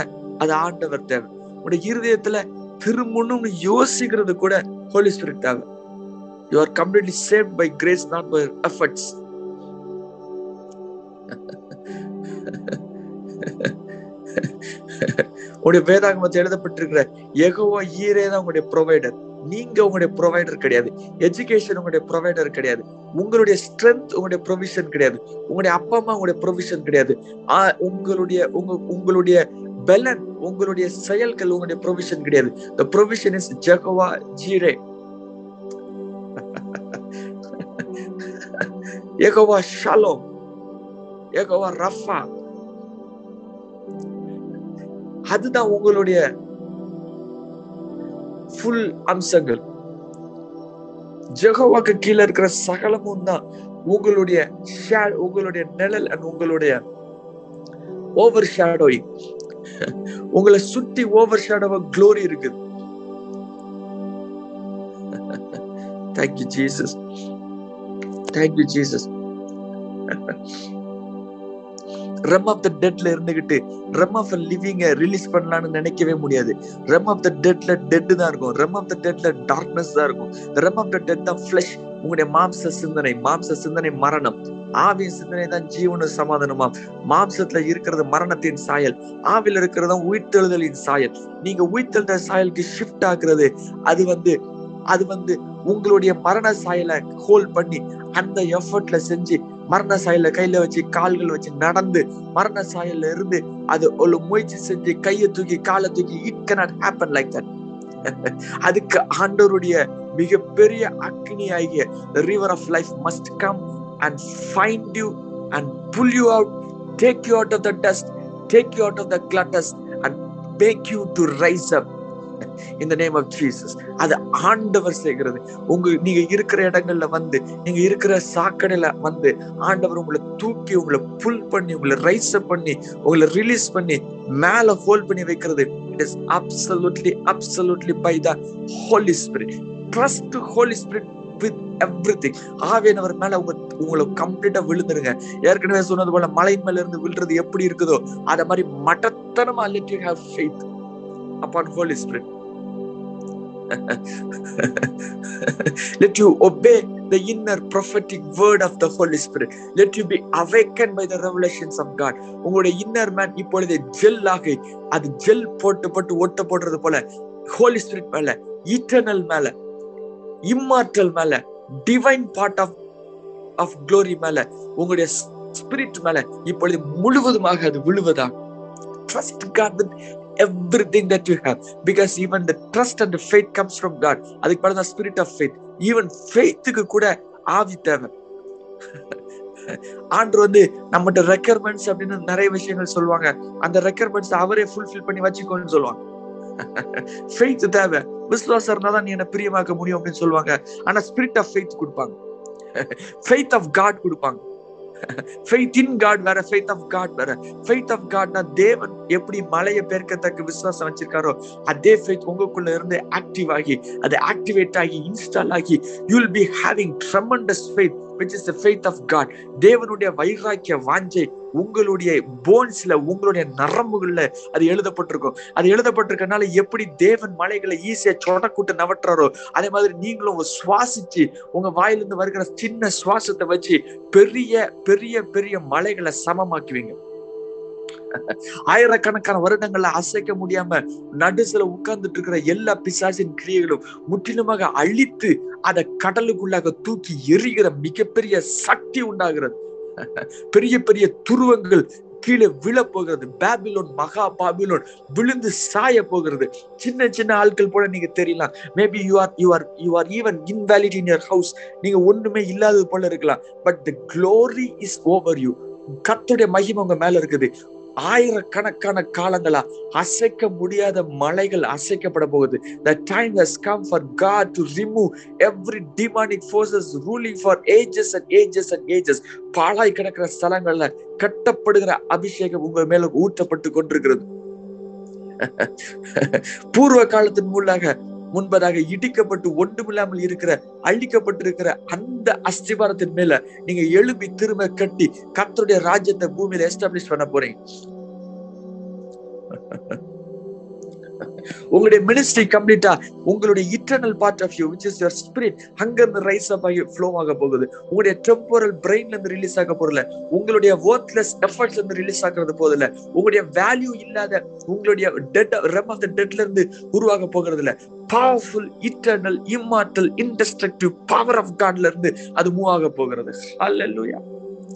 Speaker 1: அது ஆண்டவர் தேவை. உடைய இருதயத்துல திரும்பணும்னு யோசிக்கிறது கூட ஹோலி ஸ்பிரிட் தேவை. You are completely save by grace not by efforts உங்களுடைய வேதாகமத்தில் எழுதப்பட்டிருக்கிற எகோவா ஈரே தான் உங்களுடைய ப்ரொவைடர் நீங்க உங்களுடைய ப்ரொவைடர் கிடையாது. எஜுகேஷன் உங்களுடைய ப்ரொவைடர் கிடையாது. உங்களுடைய ஸ்ட்ரென்த் உங்களுடைய ப்ரொவிஷன் கிடையாது. உங்களுடைய அப்பா அம்மா உங்களுடைய ப்ரொவிஷன் கிடையாது. ஆஹ் உங்களுடைய உங்க உங்களுடைய பெலன் உங்களுடைய செயல்கள் உங்களுடைய ப்ரொவிஷன் கிடையாது. The provision is Jehovah Jireh Jehovah Shalom Jehovah Rapha அதுதான் உங்களுடைய ஃபுல் அம்சங்கள். ஜெகோவாக்கு கீழே இருக்கிற சகலமும் தான் உங்களுடைய ஷேட் உங்களுடைய நிழல் அண்ட் உங்களுடைய ஓவர் ஷேடோயிங் உங்களை சுத்தி ஓவர் ஷேடோவ க்ளோரி இருக்குது thank you Jesus thank you Jesus realm of the டெட்ல இருந்துகிட்டு ரெம் ஆஃப் லிவிங்க ரிலீஸ் பண்ணலாம்னு நினைக்கவே முடியாது. ரெம் ஆஃப் த டெட்ல டெட் தான் இருக்கும். ரெம் ஆஃப் த டெட்ல டார்க்னஸ் தான் இருக்கும். ரெம் ஆஃப் த டெட் தான் ஃபிளஷ் உங்களுடைய மாம்ச சிந்தனை மாம்ச சிந்தனை மரணம். ஆவியின் சிந்தனை தான் ஜீவனும் சமாதானமா? மாம்சத்துல இருக்கிறது மரணத்தின் சாயல். ஆவில இருக்கிறது தான் உயிர்த்தெழுதலின் சாயல். நீங்க உயிர்த்தெழுத சாயலுக்கு ஷிஃப்ட் ஆகுறது அது வந்து அது வந்து உங்களுடைய மரண சாயலை ஹோல்ட் பண்ணி அந்த எஃபர்ட்ல செஞ்சு மரண சாயல கையில வச்சு கால்கள் வச்சு நடந்து மரண சாயல இருந்து அது ஒரு முயற்சி செஞ்சு கையை தூக்கி காலை தூக்கி it cannot happen like that அதுக்கு ஆண்டவருடைய மிகப்பெரிய அக்னி ஆகிய river of life must come and find you and pull you out take you out of the dust take you out of the clutter and make you to rise up இந்த நேம் the name அது ஆண்டவர் செய்கிறது. உங்க நீங்க இருக்கிற இடங்கள்ல வந்து நீங்க இருக்கிற சாக்கடையில வந்து ஆண்டவர் உங்களை தூக்கி உங்களை புல் பண்ணி உங்களை ரைஸ் பண்ணி உங்களை ரிலீஸ் பண்ணி மேல ஹோல்ட் பண்ணி வைக்கிறது. It is absolutely absolutely by the Holy Spirit trust Holy Spirit with everything ஆவியானவர் மேல உங்க உங்களை கம்ப்ளீட்டா விழுந்துருங்க. ஏற்கனவே சொன்னது போல மலையின் மேல இருந்து விழுறது எப்படி இருக்குதோ அத மாதிரி மட்டத்தனமா let you have faith upon Holy Spirit. Let you obey the inner prophetic word of the Holy Spirit. Let you be awakened by the revelations of God. உங்களுடைய இன்னர் மேன் இப்பொழுது ஜெல் ஆகி அது ஜெல் போட்டு போட்டு ஒட்ட போடுறது போல ஹோலி ஸ்பிரிட் மேல ஈட்டர்னல் மேல இம்மார்டல் மேல divine part of of glory மேல உங்களுடைய ஸ்பிரிட் மேல இப்பொழுது முழுவதுமாக அது விழுவதா trust God with everything that you have. Because even the trust and the faith comes from God. அதுக்கு பிறகு spirit of faith. Even faithக்கு கூட ஆவி தேவை. ஆண்டு வந்து நம்மகிட்ட ரெக்கர்மெண்ட்ஸ் அப்படின்னு நிறைய விஷயங்கள் சொல்லுவாங்க. அந்த ரெக்கர்மெண்ட்ஸ் அவரே ஃபுல்ஃபில் பண்ணி வச்சுக்கோன்னு சொல்லுவாங்க. ஃபெய்த் தேவை. விசுவாசம் இருந்தா தான் நீ என்ன பிரியமாக்க முடியும் அப்படின்னு சொல்லுவாங்க. ஆனா ஸ்பிரிட் ஆஃப் ஃபெய்த் கொடுப்பாங்க. ஃபெய்த் ஆஃப் காட் கொடுப்பாங்க. ஃபெய்த் இன் காட் வேற ஃபெய்த் ஆஃப் காட் வேற. ஃபெய்த் ஆஃப் காட்னா தேவன் எப்படி மலையை பெருக்கத்தக்க விசுவாசம் வச்சிருக்காரோ அதே ஃபெய்த் உங்களுக்குள்ள இருந்து ஆக்டிவ் ஆகி அது ஆக்டிவேட் ஆகி இன்ஸ்டால் ஆகி you will be having tremendous faith which is the faith of God தேவனுடைய வைராக்கிய வாஞ்சை உங்களுடைய போன்ஸ்ல உங்களுடைய நரம்புகள்ல அது எழுதப்பட்டிருக்கும். அது எழுதப்பட்டிருக்கனால எப்படி தேவன் மலைகளை ஈஸியா சொடக்கூட்டு நவட்டுறாரோ அதே மாதிரி நீங்களும் உங்க சுவாசிச்சு உங்க வாயிலிருந்து வருகிற சின்ன சுவாசத்தை வச்சு பெரிய பெரிய பெரிய மலைகளை சமமாக்குவீங்க. ஆயிரக்கணக்கான வருடங்கள்ல அசைக்க முடியாம நடுசுல உட்கார்ந்துட்டு இருக்கிற எல்லா பிசாசின் கிரியைகளும் முற்றிலுமாக அழித்து அதை கடலுக்குள்ளாக தூக்கி எரிகிற மிகப்பெரிய சக்தி உண்டாகிறது. பெரிய பெரிய துருவங்கள் கீழே விழ போகிறது. பாபிலோன் மகா பாபிலோன் விழுந்து சாய போகிறது. சின்ன சின்ன ஆட்கள் போல நீங்க தெரியலாம். Maybe you are you are you are even invalid in your house நீங்க ஒண்ணுமே இல்லாதது போல இருக்கலாம். But the glory is over you கத்துடைய மகிமை உங்க மேல இருக்குது. ஆயிரக்கணக்கான காலங்களா அசைக்க முடியாத மலைகள் அசைக்கப்பட போகுது. The time has come for god to remove every demonic forces ruling for ages and ages and ages. பாழாய் கிடக்கிற ஸ்தலங்கள்ல கட்டப்படுகிற அபிஷேகம் உங்க மேல ஊற்றப்பட்டு கொண்டிருக்கிறது. பூர்வ காலத்தின் மூலாக முன்பதாக இடிக்கப்பட்டு ஒன்றுமில்லாமல் இருக்கிற அழிக்கப்பட்டிருக்கிற அந்த அஸ்திவாரத்தின் மேல நீங்க எழுப்பி திரும்ப கட்டி கத்தருடைய ராஜ்யத்தை பூமியில எஸ்டாப்ளிஷ் பண்ண போறீங்க. உங்களுடைய மினிஸ்ட்ரி கம்ப்ளீட்டா உங்களுடைய eternal part of you which is your spirit அங்க இருந்து ரைஸ் அப் ஆகி ஃப்ளோ ஆக போகுது. உங்களுடைய டெம்போரல் பிரெயின்ல இருந்து ரிலீஸ் ஆக போறல உங்களுடைய ஒர்த்லெஸ் எஃபர்ட்ஸ் இருந்து ரிலீஸ் ஆகிறது போதில்ல உங்களுடைய வேல்யூ இல்லாத உங்களுடைய டெட் ரெம் ஆஃப் த டெட்ல இருந்து உருவாக போகிறது இல்ல powerful eternal immortal indestructive power of காட்ல இருந்து அது மூவ் ஆக போகிறது. அல்ல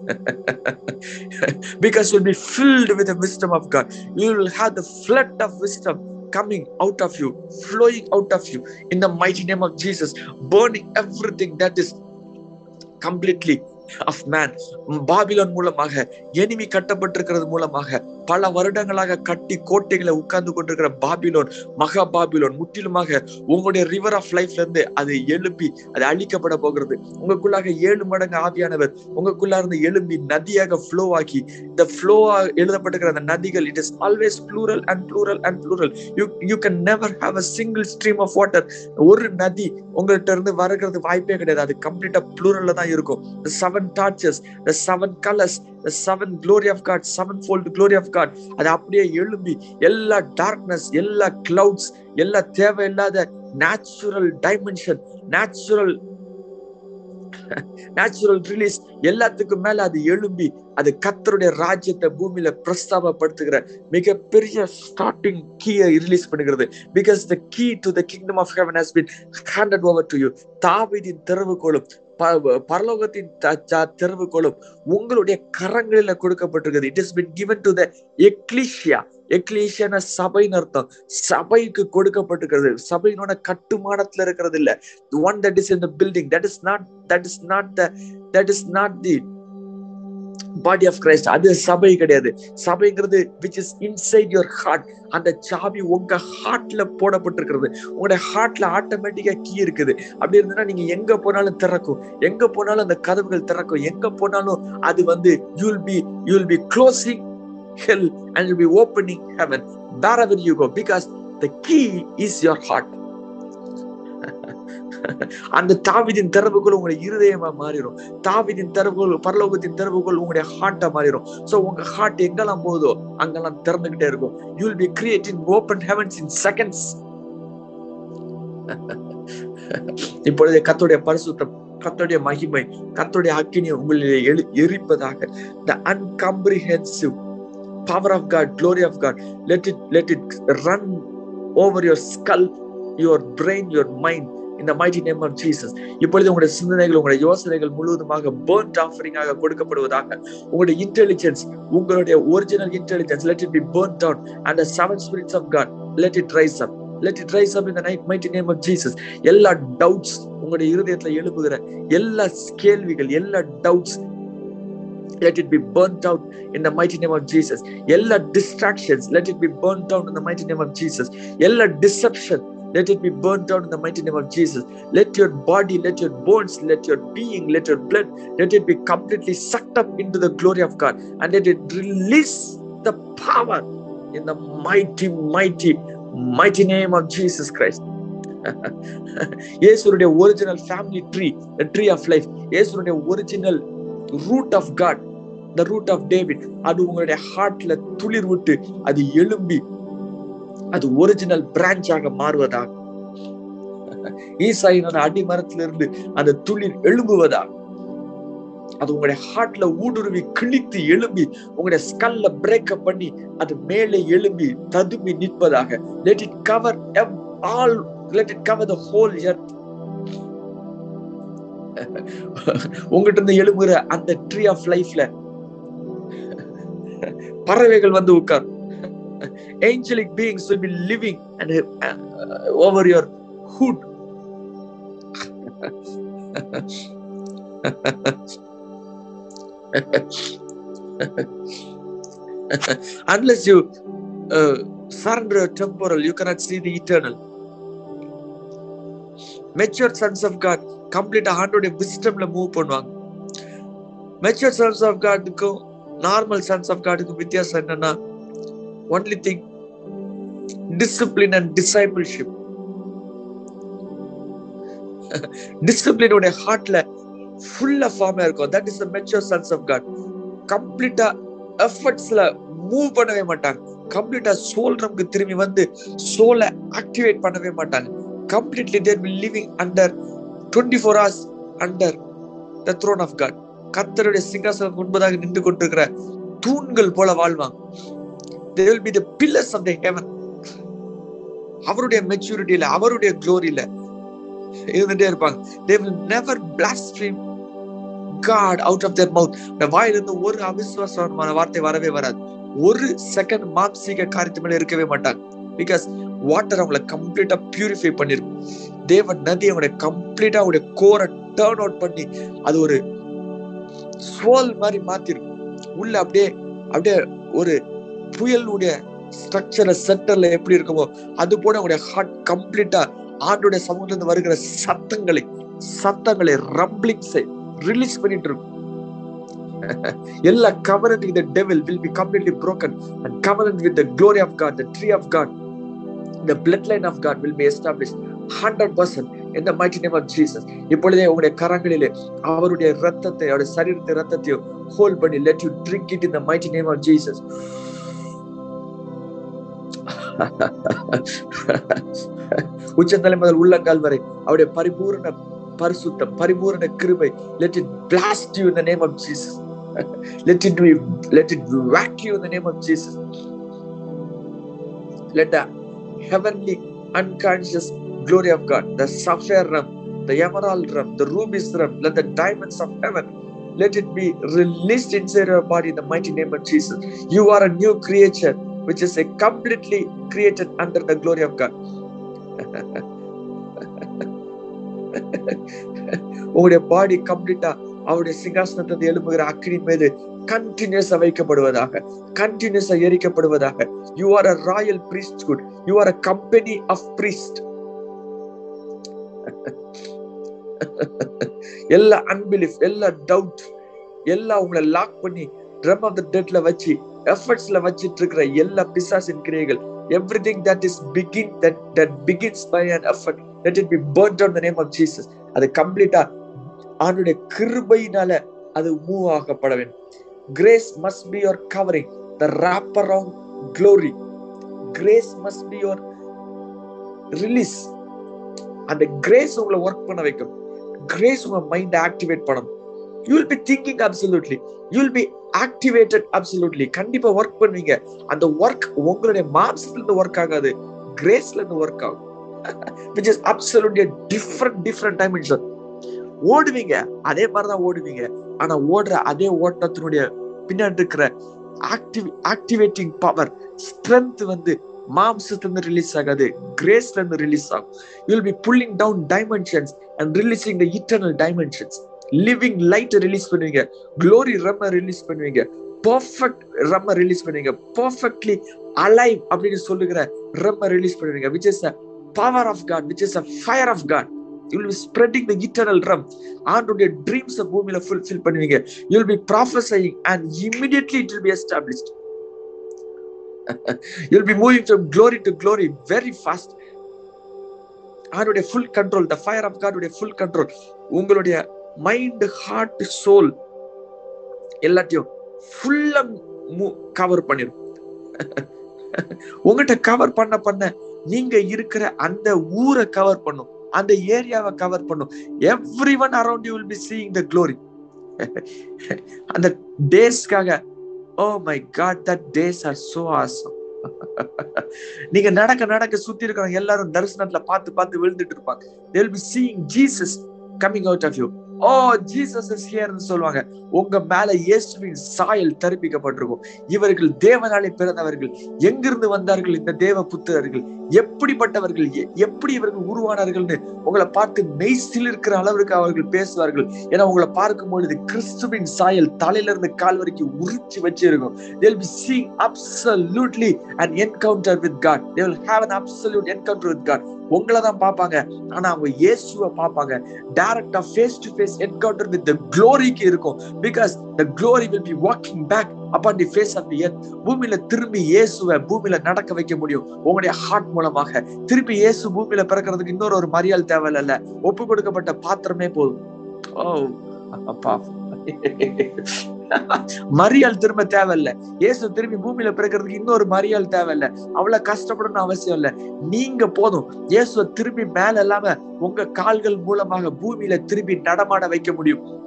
Speaker 1: because you'll be filled with the wisdom of God. You will have the flood of wisdom. Coming out of you, flowing out of you. In the mighty name of Jesus, burning everything that is completely of man Babylon மூலமாக எனிமி கட்டப்பட்டிருக்கிறது மூலமாக பல வருடங்களாக கட்டி கோட்டைகளை உட்கார்ந்து கொண்டிருக்கிற பாபிலோன் மகா பாபிலோன். முற்றிலுமாக உங்களுடைய ரிவர் ஆஃப் லைஃப்ல இருந்து அது எழுப்பி அது அழிக்கப்பட போகிறது. உங்களுக்குள்ளாக ஏழு மடங்கு ஆவியானவர் உங்களுக்குள்ளா இருந்து எழும்பி நதியாக ஃப்ளோ ஆக்கி இந்த ஃப்ளோ எழுதப்பட்டிருக்கிற அந்த நதிகள் it is always plural and plural and plural you you can never have a single stream of water ஒரு நதி உங்கள்கிட்ட இருந்து வருகிறது வாய்ப்பே கிடையாது. அது கம்ப்ளீட்டா ப்ளூரல்ல தான் இருக்கும். Seven torches the seven colours the seven glory of God sevenfold glory of God அதை அப்படியே எழும்பி எல்லா டார்க்னஸ் எல்லா கிளவுட்ஸ் எல்லா தேவையில்லாத natural dimension natural natural release எல்லாத்துக்கும் மேல அது எழும்பி அது கத்தருடைய ராஜ்யத்தை பூமியில பிரஸ்தாபப்படுத்துகிற மிகப்பெரிய ஸ்டார்டிங் கீயை ரிலீஸ் பண்ணுகிறது. Because the key to the kingdom of heaven has been handed over to you தாவிதின் திறவுகோலும் பரலோகத்தின் திறவுகோளும் உங்களுடைய கரங்களில கொடுக்கப்பட்டிருக்கிறது it is been given to the ecclesia எக்லீஷியான சபைன்னு அர்த்தம். சபைக்கு கொடுக்கப்பட்டிருக்கிறது. சபையினோட கட்டுமானத்துல இருக்கிறது இல்ல. One that is in the building that is not that is not the that is not the body of Christ அது சபை கிடையாது. சபைங்கிறது which is inside your heart அந்த சாவி உங்க ஹார்ட்ல போடப்பட்டிருக்கிறது. உங்களுடைய ஹார்ட்ல ஆட்டோமேட்டிக்கா கீ இருக்குது. அப்படி இருந்ததுன்னா நீங்க எங்க போனாலும் திறக்கும். எங்க போனாலும் அந்த கதவுகள் திறக்கும். எங்க போனாலும் அது வந்து you'll be you'll be closing hell and you'll be opening heaven wherever you go because the key is your heart அந்த தாவிதின் திறவுகள் உங்களுடைய இருதயமா மாறிடும். தாவிதின் திறவுகள் பரலோகத்தின் திறவுகள் உங்களுடைய ஹார்ட்டா மாறிடும். சோ உங்க ஹார்ட் எங்கெல்லாம் போகுதோ அங்கெல்லாம் திறந்துகிட்டே இருக்கும். You will be creating open heavens in seconds இப்பொழுது கத்தோடைய பரிசுத்தம் கத்தோடைய மகிமை கத்தோடைய அக்கினி உங்களிலே எழு எரிப்பதாக. The incomprehensive power of God glory of God let it let it run over your skull your brain your mind இந்த மைட்டி நேம் ஆஃப் ஜீசஸ் இப்பொழுது உங்களுடைய சிந்தனைகள் உங்களுடைய யோசனைகள் முழுவதுமாக பேர்ன்ட் ஆஃபரிங்காக கொடுக்கப்படுவதாக உங்களுடைய இன்டெலிஜென்ஸ் உங்களுடைய original intelligence let it be burned out and the seven spirits of God let it rise up let it rise up in the night mighty name of Jesus எல்லா டவுட்ஸ் உங்களுடைய இருதயத்துல எழுப்புகிற எல்லா கேள்விகள் எல்லா doubts let it be burnt out in the mighty name of Jesus. Distractions distractions, let it be burnt out in the mighty name of Jesus. Deception, let it be burned down in the mighty name of Jesus. Let your body, let your bones, let your being, let your blood, let it be completely sucked up into the glory of God and let it release the power in the mighty, mighty, mighty name of Jesus Christ. இயேசுடைய original family tree tree of life இயேசுடைய original root of God the root of David அது உங்களுடைய ஹார்ட்ல துளிர் விட்டு அது எழும்பி அது ஒரிஜினல் பிரான்ச்சாக மாறுவதாக. ஈசாயினோட அடிமரத்துல இருந்து அந்த துளிர் எழும்புவதாக. அது உங்களுடைய ஹார்ட்ல ஊடுருவி கிழித்து எழும்பி உங்களுடைய ஸ்கல்ல பிரேக்கப் பண்ணி அது மேலே எழும்பி ததும்பி நிற்பதாக. Let it cover all let it cover the whole earth உங்ககிட்ட இருந்து எழும்புகிற அந்த ட்ரீ ஆஃப் லைஃப்ல பறவைகள் வந்து உட்கார் angelic beings will be living and uh, over your hood unless you uh, surrender your temporal you cannot see the eternal mature sons of god complete ஆண்டோடைய wisdomல மூவ் பண்ணுவாங்க mature sons of godக்கும் normal sons of godக்கும் வித்தியாசம் என்னன்னா only thing discipline and discipleship டிசிப்ளினுடைய ஹார்ட்ல ஃபுல்லா ஃபார்மா இருக்கும். That is mature sons of God கம்ப்ளீட்டா எஃபர்ட்ஸ்ல மூவ் பண்ணவே மாட்டாங்க. கம்ப்ளீட்டா சோல் நமக்கு திரும்பி வந்து சோலை ஆக்டிவேட் பண்ணவே மாட்டாங்க. Completely there will living under twenty four hours under the throne of God கத்தருடைய சிங்காசனம் முன்பதாக நின்று கொண்டிருக்கிற தூண்கள் போல வாழ்வாங்க. They will be the pillars of the heaven. அவருடைய மெச்சூரிட்டியில அவருடைய குளோரியில இருந்துட்டே இருப்பாங்க. They will never blaspheme God out of their mouth இந்த வாயிலிருந்து ஒரு அவிசுவாசமான வார்த்தை வரவே வராது. ஒரு செகண்ட் மாம்சீக காரியத்து மேல இருக்கவே மாட்டாங்க. பிகாஸ் வாட்டர் அவங்கள கம்ப்ளீட்டா பியூரிஃபை பண்ணிருக்கும் தேவன் நதி அவங்களை கம்ப்ளீட்டா அவருடைய கோரை டேர்ன் அவுட் பண்ணி அது ஒரு சோல் மாதிரி மாத்திருக்கும் உள்ள அப்படியே அப்படியே ஒரு புயலுடைய ஸ்ட்ரக்சரை சென்டர்ல எப்படி இருக்குமோ அது போல உங்களுடைய ஹார்ட் கம்ப்ளீட்டா ஆண்டுடைய சமூகத்திலிருந்து வருகிற சத்தங்களை சத்தங்களை ரம்பிளிங்ஸை ரிலீஸ் பண்ணிட்டு இருக்கும் எல்லா covenant with devil will be completely broken and covenant with glory of God the tree of God the bloodline of God will be establish hundred percent இந்த மைட்டி நேம் ஆஃப் ஜீசஸ் இப்பொழுதே உங்களுடைய கரங்களிலே அவருடைய ரத்தத்தை அவருடைய சரீரத்தை ரத்தத்தையும் ஹோல் பண்ணி let you drink it in the mighty name of Jesus உச்சந்தலை முதல் உள்ளங்கால் வரை அவருடைய பரிபூர்ண பரிசுத்தம் பரிபூர்ண கிருபை let it blast you in the name of Jesus let it be let it whack you in the name of Jesus let the heavenly unconscious glory of God the sapphire realm the emerald realm the rubies realm let the diamonds of heaven let it be released inside your body in the mighty name of Jesus you are a new creature Which is a completely created under the glory of God. உங்களுடைய பாடி கம்ப்ளீட்டா அவருடைய சிங்காசனத்தை எழுப்புகிற அக்கினின் மீது கண்டினியூஸா வைக்கப்படுவதாக கண்டினியூஸா எரிக்கப்படுவதாக. You are a royal priesthood. You are a company of priest எல்லா அன்பிலிஃப் எல்லா டவுட் எல்லாம் உங்களை லாக் பண்ணி ட்ரம் ஆஃப் த டெட்ல வச்சு எஃபர்ட்ஸ்ல வச்சிட்டு இருக்கிற எல்லா பிசாசின் கிரியைகள் everything that is begin that that begins by an effort let it be burn down the name of Jesus அது கம்ப்ளீட்டா ஆண்டுடைய கிருபையினால அது மூவ் ஆகப்பட வேண்டும். Grace must be your covering the wrap around glory grace must be your release அந்த கிரேஸ் உங்களை ஒர்க் பண்ண வைக்கும். கிரேஸ் உங்க மைண்ட் ஆக்டிவேட் பண்ணும் you will be thinking absolutely you will be activated absolutely கண்டிப்பா ஒர்க் பண்ணுவீங்க. அந்த ஒர்க் உங்களுடைய மாம்சத்துல இருந்து ஒர்க் ஆகாது. கிரேஸ்ல இருந்து ஒர்க் ஆகும் which is absolutely different different dimension ஓடுவீங்க. அதே மாதிரிதான் ஓடுவீங்க. ஆனா ஓடுற அதே ஓட்டத்தினுடைய பின்னாடி இருக்கிற ஆக்டிவ் ஆக்டிவேட்டிங் பவர் ஸ்ட்ரென்த் வந்து மாம்சத்துல இருந்து ரிலீஸ் ஆகாது. கிரேஸ்ல இருந்து ரிலீஸ் ஆகும் you be pulling down dimensions and releasing the eternal dimensions living light release பண்ணுவீங்க. க்ளோரி ரம்ம ரிலீஸ் பண்ணுவீங்க. பர்ஃபெக்ட் ரம்ம ரிலீஸ் பண்ணுவீங்க. பர்ஃபெக்ட்லி அலைவ் அப்படின்னு சொல்லுகிற ரம்ம ரிலீஸ் பண்ணுவீங்க which is a power of God which is a fire of God you will be spreading the eternal realm ஆண்டுடைய ட்ரீம்ஸ் பூமியில ஃபுல்ஃபில் பண்ணுவீங்க. You will be prophesying and immediately it will be established you will be moving from glory to glory very fast ஆண்டுடைய full control the fire of God உடைய ஃபுல் கண்ட்ரோல் உங்களுடைய மைண்ட் ஹார்ட் சோல் எல்லாத்தையும் ஃபுல்லா கவர் பண்ணிடும் உங்ககிட்ட கவர் பண்ண பண்ண நீங்க இருக்கிற அந்த ஊரை கவர் பண்ணும். அந்த ஏரியாவை கவர் பண்ணும். Everyone around you will be seeing the glory அந்த டேஸ்க்காக ஓ my God that days are so awesome நீங்க நடக்க நடக்க சுத்தி இருக்கிறவங்க எல்லாரும் தரிசனத்துல பார்த்து பார்த்து விழுந்துட்டு இருப்பாங்க. They will be seeing Jesus coming out of you oh Jesus is ஹியர்னு சொல்லுவாங்க. உங்க மேல இயேசுவின் சாயல் தரிப்பிக்கப்பட்டிருக்கும். இவர்கள் தேவனாலே பிறந்தவர்கள். எங்கிருந்து வந்தார்கள் இந்த தேவ புத்திரர்கள்? எப்படிப்பட்டவர்கள் எ- எப்படி இவர்கள் உருவானார்கள்னு உங்களை பார்த்து மெய்சில் இருக்கிற அளவிற்கு அவர்கள் பேசுவார்கள். ஏன்னா உங்களை பார்க்கும் பொழுது கிறிஸ்துவின் சாயல் தலையில இருந்து கால் வரைக்கும் உரிச்சு வச்சிருக்கும். They'll be seeing absolutely an encounter with God. They will have an absolute encounter with God. உங்களை தான் பார்ப்பாங்க. ஆனா அவங்க இயேசுவை பார்ப்பாங்க. டைரக்டா face to face encounter with the க்ளோரிக்கு இருக்கும். Because the glory will be walking back upon the face of the earth பூமியில திரும்பி இயேசுவை பூமியில நடக்க வைக்க முடியும். உங்களுடைய ஹார்ட் மூலமாக. திருப்பி இயேசு பூமியில பிறக்கிறதுக்கு இன்னொரு ஒரு தேவை தேவையில்ல. ஒப்பு கொடுக்கப்பட்ட பாத்திரமே போதும். ஓ அப்பா. மரியாள் திரும்ப தேவையில்ல. இயேசு திரும்பி பூமியில பிறக்கிறதுக்கு இன்னொரு மரியாள் தேவையில்ல. அவ்வளவு கஷ்டப்படணும்னு அவசியம் இல்ல. நீங்க போதும். இயேசுவை திரும்பி மேல இல்லாம உங்க கால்கள் மூலமாக பூமியில திரும்பி நடமாட வைக்க முடியும்.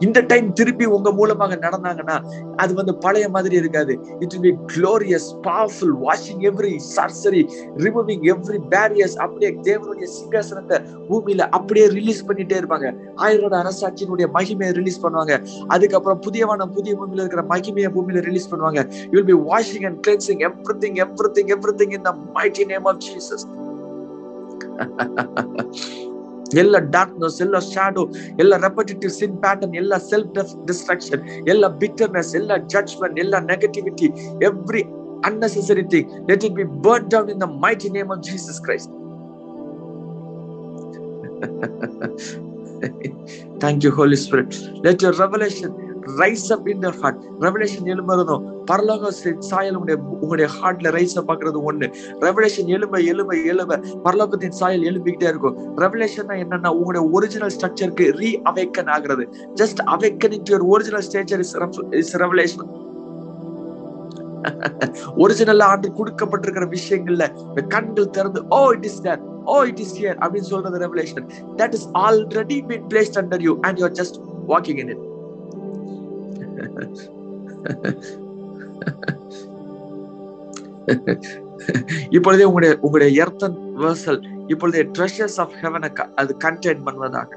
Speaker 1: இந்த டைம் திருப்பி உங்க மூலமாக நடந்தாங்கன்னா அது வந்து பழைய மாதிரி இருக்காது. It be glorious glorious washing every sorcery removing every every அப்படியே தேவனுடைய சிங்காசனத்தை பூமியில அப்படியே ரிலீஸ் பண்ணிட்டே இருப்பாங்க. ஆயிரோட அரசாட்சியினுடைய மகிமையை ரிலீஸ் பண்ணுவாங்க. அதுக்கப்புறம் புதியவான புதிய பூமியில இருக்கிற மகிமையை பூமியில ரிலீஸ் பண்ணுவாங்க. You will be washing and cleansing everything everything everything in the mighty name of Jesus ಎಲ್ಲ ಡಾರ್ಕ್ನೆಸ್ ಎಲ್ಲ ಶಾಡೋ ಎಲ್ಲ ರೆಪಟೇಟಿವ್ ಸಿನ್ ಪ್ಯಾಟರ್ನ್ ಎಲ್ಲ ಸೆಲ್ಫ್ ಡಿಸ್ಟ್ರಾಕ್ಷನ್ ಎಲ್ಲ ಬಿಟರ್ನೆಸ್ ಎಲ್ಲ ಜಡ್ಜ್ಮೆಂಟ್ ಎಲ್ಲ negativity every unnecessary thing let it be burnt down in the mighty name of jesus christ thank you holy spirit let your revelation rise up in the heart revelation எழும்புறதும் பரலோக சாயல் உங்களுடைய உங்களுடைய ஹார்ட்ல ரைஸ் அப் ஆக்குறது ஒண்ணு. ரெவலேஷன் எலும்ப எலும்ப எலும்ப பரலோகத்தின் சாயல் எழும்பிக்கிட்டே இருக்கும். ரெவலேஷன் என்னன்னா உங்களுடைய ஒரிஜினல் ஸ்ட்ரக்சருக்கு ரீ அவேக்கன் ஆகுறது. Just awakening to your original stature is is revelation original ஆண்டு கொடுக்கப்பட்டிருக்கிற விஷயங்கள்ல இந்த கண்கள் திறந்து ஓ it is there oh it is here அப்படின்னு சொல்றது revelation that is already been placed under you and you are just walking in it இப்பொழுதே உங்களுடைய உங்களுடைய எர்த்தன் வேர்சல் இப்பொழுதே ட்ரெஷர்ஸ் ஆஃப் ஹெவனை அது கண்டெயின் பண்ணுவதாக.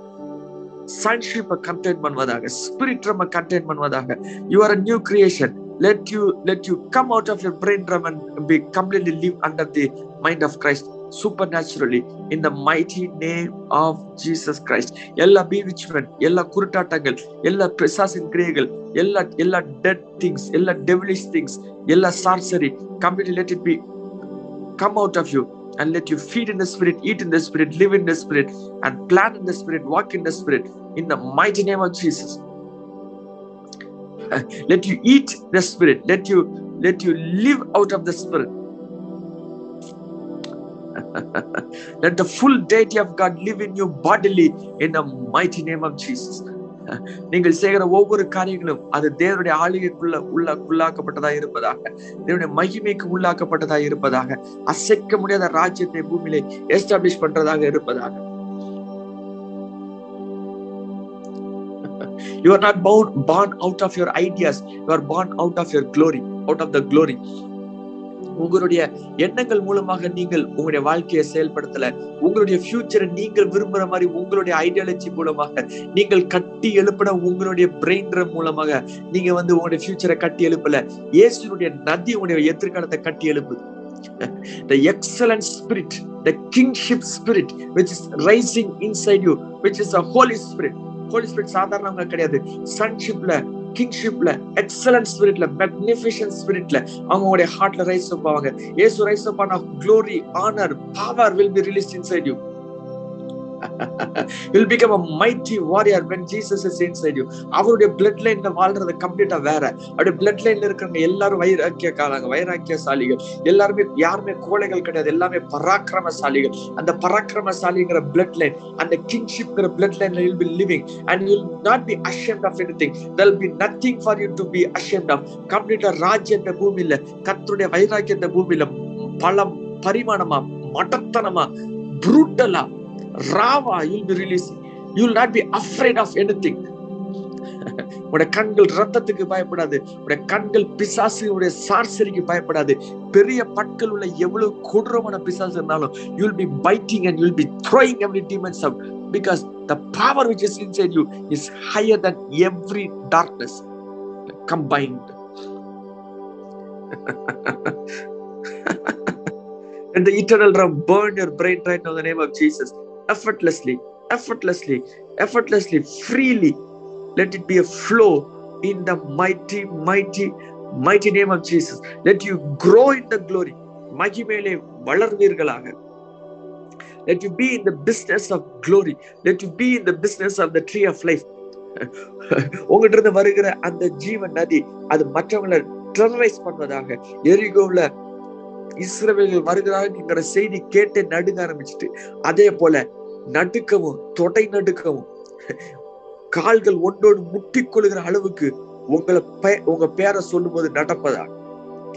Speaker 1: சன்ஷிப்பை கண்டெயின் பண்ணுவதாக. Spirit ரம்ம contain பண்ணுவதாக. You are a new creation let you let you come out of your brain realm and be completely live under the mind of Christ supernaturally in the mighty name of Jesus Christ. Yella bewitchment, yella kurta tangal, yella pesas in kregal, yella yella dead things, yella devilish things, yella sorcery. Completely let it be come out of you and let you feed in the spirit, eat in the spirit, live in the spirit, and plan in the spirit, walk in the spirit in the mighty name of Jesus. Uh, let you eat the spirit, let you let you live out of the spirit Let the full deity of God live in you bodily in the mighty name of Jesus. நீங்கள் செய்கிற ஒவ்வொரு காரியங்களும் அது தேவருடைய ஆளுகைக்குள்ள உள்ள உள்ளாக்கப்பட்டதா இருப்பதாக தேவனுடைய மகிமைக்கு உள்ளாக்கப்பட்டதா இருப்பதாக அசைக்க முடியாத ராஜ்யத்தை பூமியிலே எஸ்டாப்ளிஷ் பண்றதாக இருப்பதாக you are not bound born out of your ideas you are born out of your glory out of the glory உங்களுடைய எண்ணங்கள் மூலமாக நீங்கள் உங்களுடைய வாழ்க்கையை செயல்படுத்தல. உங்களுடைய ஃபியூச்சரை நீங்கள் விரும்புற மாதிரி உங்களுடைய ஐடியாலஜி மூலமாக நீங்கள் கட்டி எழுப்பின உங்களுடைய பிரெயின் மூலமாக நீங்க வந்து உங்களுடைய ஃபியூச்சரை கட்டி எழுப்பல. இயேசுனுடைய நதி உங்களுடைய எதிர்காலத்தை கட்டி எழுப்புது. The excellent spirit the kingship spirit which is rising inside you which is a holy spirit. Holy spirit சாதாரணவங்க கிடையாது. சன்ஷிப்ல கிங்ஷிப்ல எக்ஸலன்ட் ஸ்பிரிட்ல மேக்னிஃபிஷன் ஸ்பிரிட்ல அவங்களுடைய ஹார்ட்ல ரைஸ் அப் ஆவாங்க. ஏசு ரைஸ் அப் ஆன glory honour power will be release inside you you'll become a mighty warrior when Jesus is inside you அவருடைய பிளட் லைன்ல வாழ்றது கம்ப்ளீட்டா வேற. அவருடைய பிளட் லைன்ல இருக்கிறவங்க எல்லாரும் வைராக்கிய வைராக்கியக்காரங்க வைராக்கியசாலிகள். எல்லாருமே யாருமே கோழைகள் கிடையாது. எல்லாமே பராக்கிரமசாலிகள். அந்த பராக்கிரமசாலிங்கிற பிளட் லைன் அந்த கிங்ஷிப்ங்கிற பிளட் லைன்ல will be living and you'll not be ashamed of anything thing will be nothing for you to be ashamed of. கம்ப்ளீட்டா ராஜ்யத்தை பூமியில கர்த்தருடைய வைராக்கியத்தை பூமியில பல பரிமாணமா மடத்தனமா புரூட்டலா ராவா you'll be releasing you will not be afraid of anything உடைய கண்கள் ரத்தத்துக்கு பயப்படாது. உடைய கண்கள் பிசாசு உடைய சார்சரிக்கு பயப்படாது. பெரிய பற்கள் உள்ள எவ்வளவு கொடூரமான பிசாசு இருந்தாலும் you will be fighting and you'll be throwing every demons up because the power which is inside you is higher than every darkness combined and the eternal drum burn your brain right now in the name of jesus. Effortlessly effortlessly effortlessly freely let it be a flow in the mighty mighty mighty name of jesus let you grow in the glory மகிமையிலே வளர்வீர்களாக let you be in the business of glory let you be in the business of the tree of life உங்ககிட்ட இருந்து வருகிற அந்த ஜீவன் நதி அது மற்றவங்களை டெரரைஸ் பண்ணுவதாக எரிகோவில் இஸ்ரவேல்கள் வருகிறாங்கிற செய்தி கேட்டு நடுங்க ஆரம்பிச்சுட்டு அதே போல நடுக்கவும் தொடை நடுக்கவும். கால்கள் ஒன்றோடு முட்டி கொள்கிற அளவுக்கு உங்களை உங்க பேரை சொல்லும் போது நடப்பதா?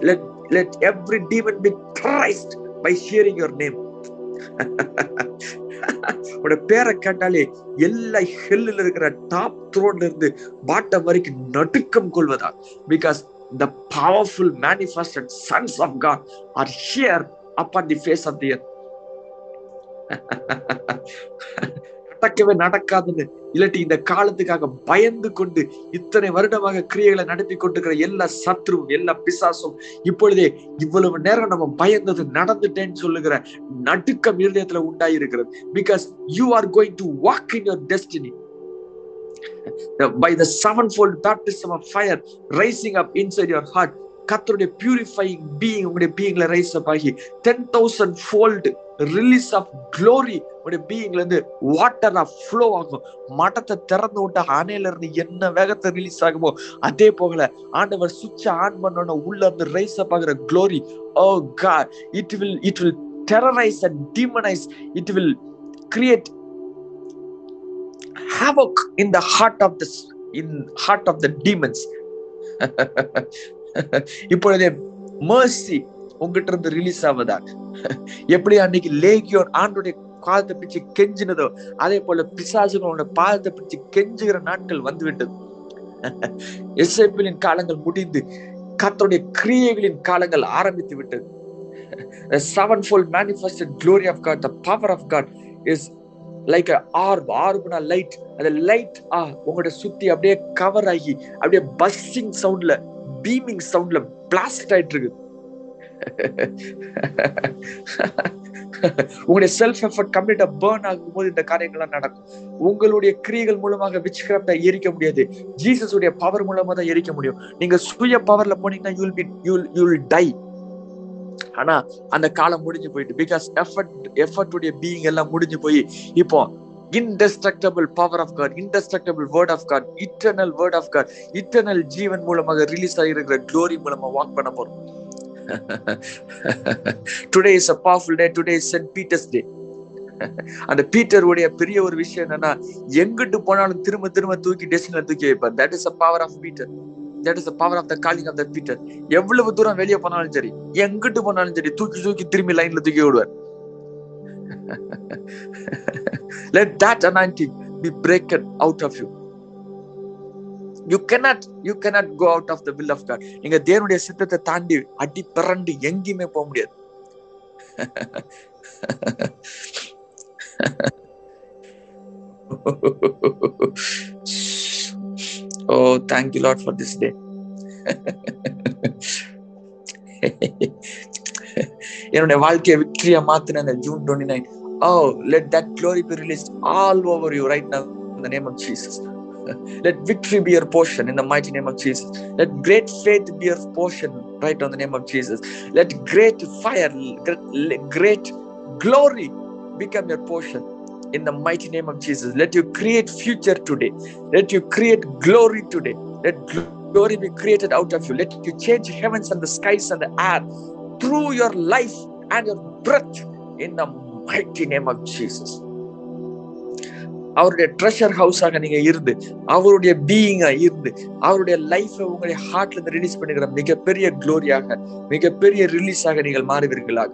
Speaker 1: Let let every demon be by by hearing name name. உன்னோட பேரை கேட்டாலே எல்லா ஹெல்லில் இருக்கிற டாப் த்ரோன்ல இருந்து பாட்டம் வரைக்கும் நடுக்கம் கொள்வதா? Because the powerful sons of God are are up on the face of the earth நடக்கவே நடக்காதுன்னு இல்லாட்டி இந்த காலத்துக்காக பயந்து கொண்டு இத்தனை வருடமாக கிரியைகளை நடத்தி கொண்டிருக்கிற எல்லா சத்ருவும் எல்லா பிசாசும் இப்பொழுதே இவ்வளவு நேரம் நம்ம பயந்தது நடந்துட்டேன்னு சொல்லுகிற நடுக்கம் இருதயத்துல உண்டாயிருக்கிறது. Because you are going to walk in your destiny by the sevenfold baptism of fire rising up inside your heart கத்தருடைய பியூரிஃபைங் பீயிங் உங்களுடைய பீயிங்ல ரைஸ் அப் ஆகி ten thousand fold release of glory உங்களுடைய பீயிங்ல இருந்து வாட்டர் ஆஃப் ஃப்ளோ ஆகும். மடத்தை திறந்து விட்ட அணையில இருந்து என்ன வேகத்தை ரிலீஸ் ஆகுமோ அதே போகல ஆண்டவர் சுவிட்ச் ஆன் பண்ணோட உள்ள இருந்து ரைஸ் அப் ஆகிற glory oh God it will it will terrorise and demonise it will create havoc in the heart of the in heart of the demons இப்பொழுதே மர்சி உங்ககிட்ட இருந்து ரிலீஸ் ஆவதாக எப்படி அன்னைக்கு லேகியோன் ஆண்டுடைய காலத்தை பிடிச்சு கெஞ்சினதோ அதே போல பிசாசுகளோட பாதத்தை பிடிச்சு கெஞ்சுகிற நாட்கள் வந்துவிட்டது எஸ்ஐபிலின் காலங்கள் முடிந்து கத்தருடைய கிரியைகளின் காலங்கள் ஆரம்பித்து விட்டது. Seven fold manifested glory of God the power of God is like orb ஆர்ப்னா light அந்த லைட் ஆ உங்களோட சுத்தி அப்படியே கவர் ஆகி அப்படியே பஸ்ஸிங் சவுண்ட்ல பீமிங் சவுண்ட்ல பிளாஸ்ட் ஆயிட்டு இருக்கு உங்களுடைய செல்ஃப் எஃபர்ட் கம்ப்ளீட்டா பேர்ன் ஆகும் போது இந்த காரியங்கள்லாம் நடக்கும். உங்களுடைய கிரியைகள் மூலமாக விச் எரிக்க முடியாது. ஜீசஸ் உடைய பவர் மூலமா தான் எரிக்க முடியும். நீங்க சுய பவர்ல போனீங்கன்னா you'll be you'll you'll die ஆனா அந்த காலம் முடிஞ்சு போயிட்டு பிகாஸ் எஃபர்ட் எஃபர்ட் உடைய பீயிங் எல்லாம் முடிஞ்சு போய் இப்போ indestructible power of God indestructible word of God eternal word of God eternal ஜீவன் மூலமாக ரிலீஸ் ஆகிருக்கிற க்ளோரி மூலமா வாக் பண்ண போறோம். Today is a powerful day today is Saint Peter's day அந்த பீட்டருடைய பெரிய ஒரு விஷயம் என்னன்னா எங்கிட்டு போனாலும் திரும்ப திரும்ப தூக்கி டெஸ்டினில் தூக்கி வைப்பார். That is a power of Peter that is power of the calling of the Peter எவ்வளவு தூரம் வெளியே போனாலும் சரி எங்கிட்டு போனாலும் சரி தூக்கி தூக்கி திரும்பி லைன்ல தூக்கி விடுவார். Let that anointing be broken out of you you cannot you cannot go out of the will of god நீங்க தேவனுடைய சித்தத்தை தாண்டி அடி பிறண்டு எங்கேயுமே போக முடியாது ஓ thank you lord for this day என்னுடைய வாழ்க்கையை விக்டரியா மாத்தின அந்த June twenty nine Oh, let that glory be released all over you right now in the name of Jesus. Let victory be your portion in the mighty name of Jesus. Let great faith be your portion right on the name of Jesus. Let great fire, great glory become your portion in the mighty name of Jesus. Let you create future today. Let you create glory today. Let glory be created out of you. Let you change heavens and the skies and the earth through your life and your breath in the mighty name of Jesus அவருடைய ட்ரெஷர் ஹவுஸாக நீங்க இருந்து அவருடைய பீயிங்கா இருந்து அவருடைய லைஃபை உங்களுடைய ஹார்ட்ல இருந்து ரிலீஸ் பண்ணுகிற மிகப்பெரிய க்ளோரியாக மிகப்பெரிய ரிலீஸாக நீங்கள் மாறுவீர்களாக.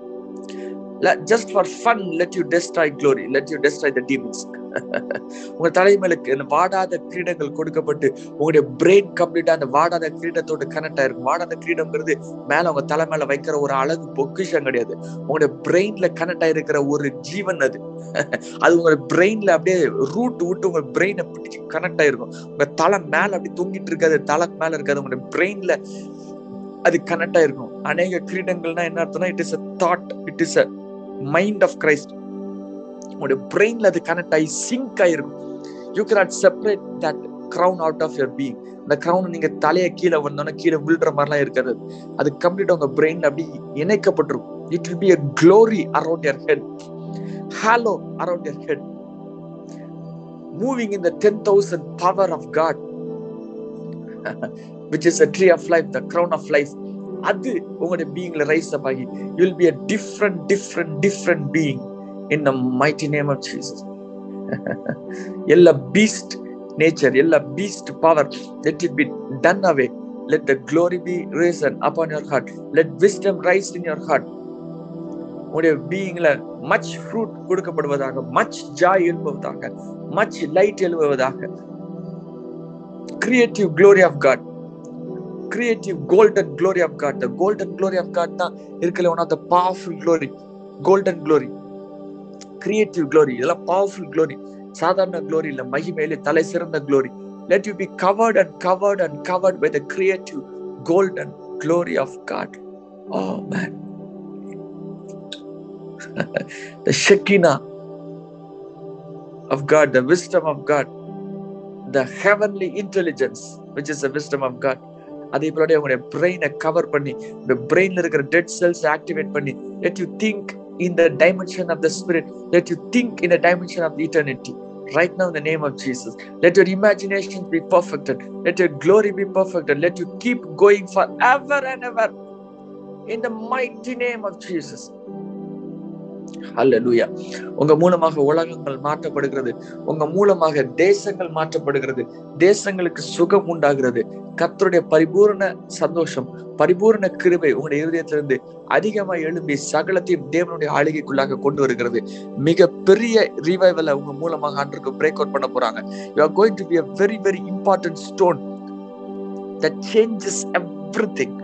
Speaker 1: Just for fun let you destroy glory let you destroy the demons உங்க தலைமையிலுக்கு இந்த வாடாத கிரீடங்கள் கொடுக்கப்பட்டு உங்களுடைய பிரெயின் கம்ப்ளீட்டா அந்த வாடாத கிரீடத்தோட கனெக்ட் ஆயிருக்கும் வாடாத கிரீடம்ங்கிறது மேல உங்க தலை மேல வைக்கிற ஒரு அழகு பொக்கிஷம் கிடையாது. உங்களுடைய பிரெயின்ல கனெக்ட் ஆயிருக்கிற ஒரு ஜீவன் அது. அது உங்க பிரெயின்ல அப்படியே ரூட் விட்டு உங்க பிரெயினை பிடிச்சு கனெக்ட் ஆயிருக்கும். உங்க தலை மேல அப்படி தொங்கிட்டு இருக்காது. தலை மேல இருக்காது. உங்களுடைய பிரெயின்ல அது கனெக்ட் ஆயிருக்கும். அநேக கிரீடங்கள்னா என்ன அர்த்தம்னா it is a thought it is a mind of Christ உங்களுடைய பிரெயின்ல அது கனெக்ட் ஆகி சிங்க் ஆயிருக்கும் you cannot separate that crown out of your being அந்த கிரவுன் நீங்க தலையை கீழே வந்தோன்னா கீழே விழுற மாதிரிலாம் இருக்காது. அது கம்ப்ளீட் உங்க பிரெயின் அப்படி இணைக்கப்பட்டிருக்கும் it will be a glory around your head halo around your head moving in the ten thousand power of God which is a tree of life the crown of life அது உங்களுடைய பீயிங்ல ரைஸ் அப் ஆகி you will be a different different different being in the mighty name of Jesus எல்லா பீஸ்ட் நேச்சர் எல்லா beast power let it be done away let the glory be risen upon your heart let wisdom rise in your heart உங்களுடைய பீயிங்ல மச் ஃப்ரூட் கொடுக்கப்படுவதாக மச் ஜாய் எழுப்புவதாக much light எழுப்புவதாக creative glory of God creative golden glory of God the golden glory of God தான் இருக்கல one of the powerful glory golden glory creative glory இதெல்லாம் பவர்ஃபுல் க்ளோரி சாதாரண க்ளோரி இல்லை மகிமையிலே தலை சிறந்த glory let you be covered and covered and covered by the creative gold and glory of God oh man the Shekinah of God, the wisdom of God, the heavenly intelligence, which is the wisdom of God. அதே போல உங்களுடைய பிரெயினை கவர் பண்ணி இந்த பிரெயின்ல இருக்கிற டெட் செல்ஸ் ஆக்டிவேட் பண்ணி let you think in the dimension of the spirit. Let you think in the dimension of eternity. Right now, in the name of Jesus, let your imagination be perfected. Let your glory be perfected. Let you keep going forever and ever. In the mighty name of Jesus. அல்லூயா உங்க மூலமாக உலகங்கள் மாற்றப்படுகிறது. உங்க மூலமாக தேசங்கள் மாற்றப்படுகிறது. தேசங்களுக்கு சுகம் உண்டாகிறது. கத்தருடைய பரிபூர்ண சந்தோஷம் பரிபூர்ண கிருபை உங்களுடைய இருதயத்திலிருந்து அதிகமா எழும்பி சகலத்தையும் தேவனுடைய ஆளுகைக்குள்ளாக கொண்டு வருகிறது. மிக பெரிய ரிவைவலை உங்க மூலமாக அன்றைக்கு பிரேக் அவுட் பண்ண போறாங்க. You are going to be a very very important stone that changes everything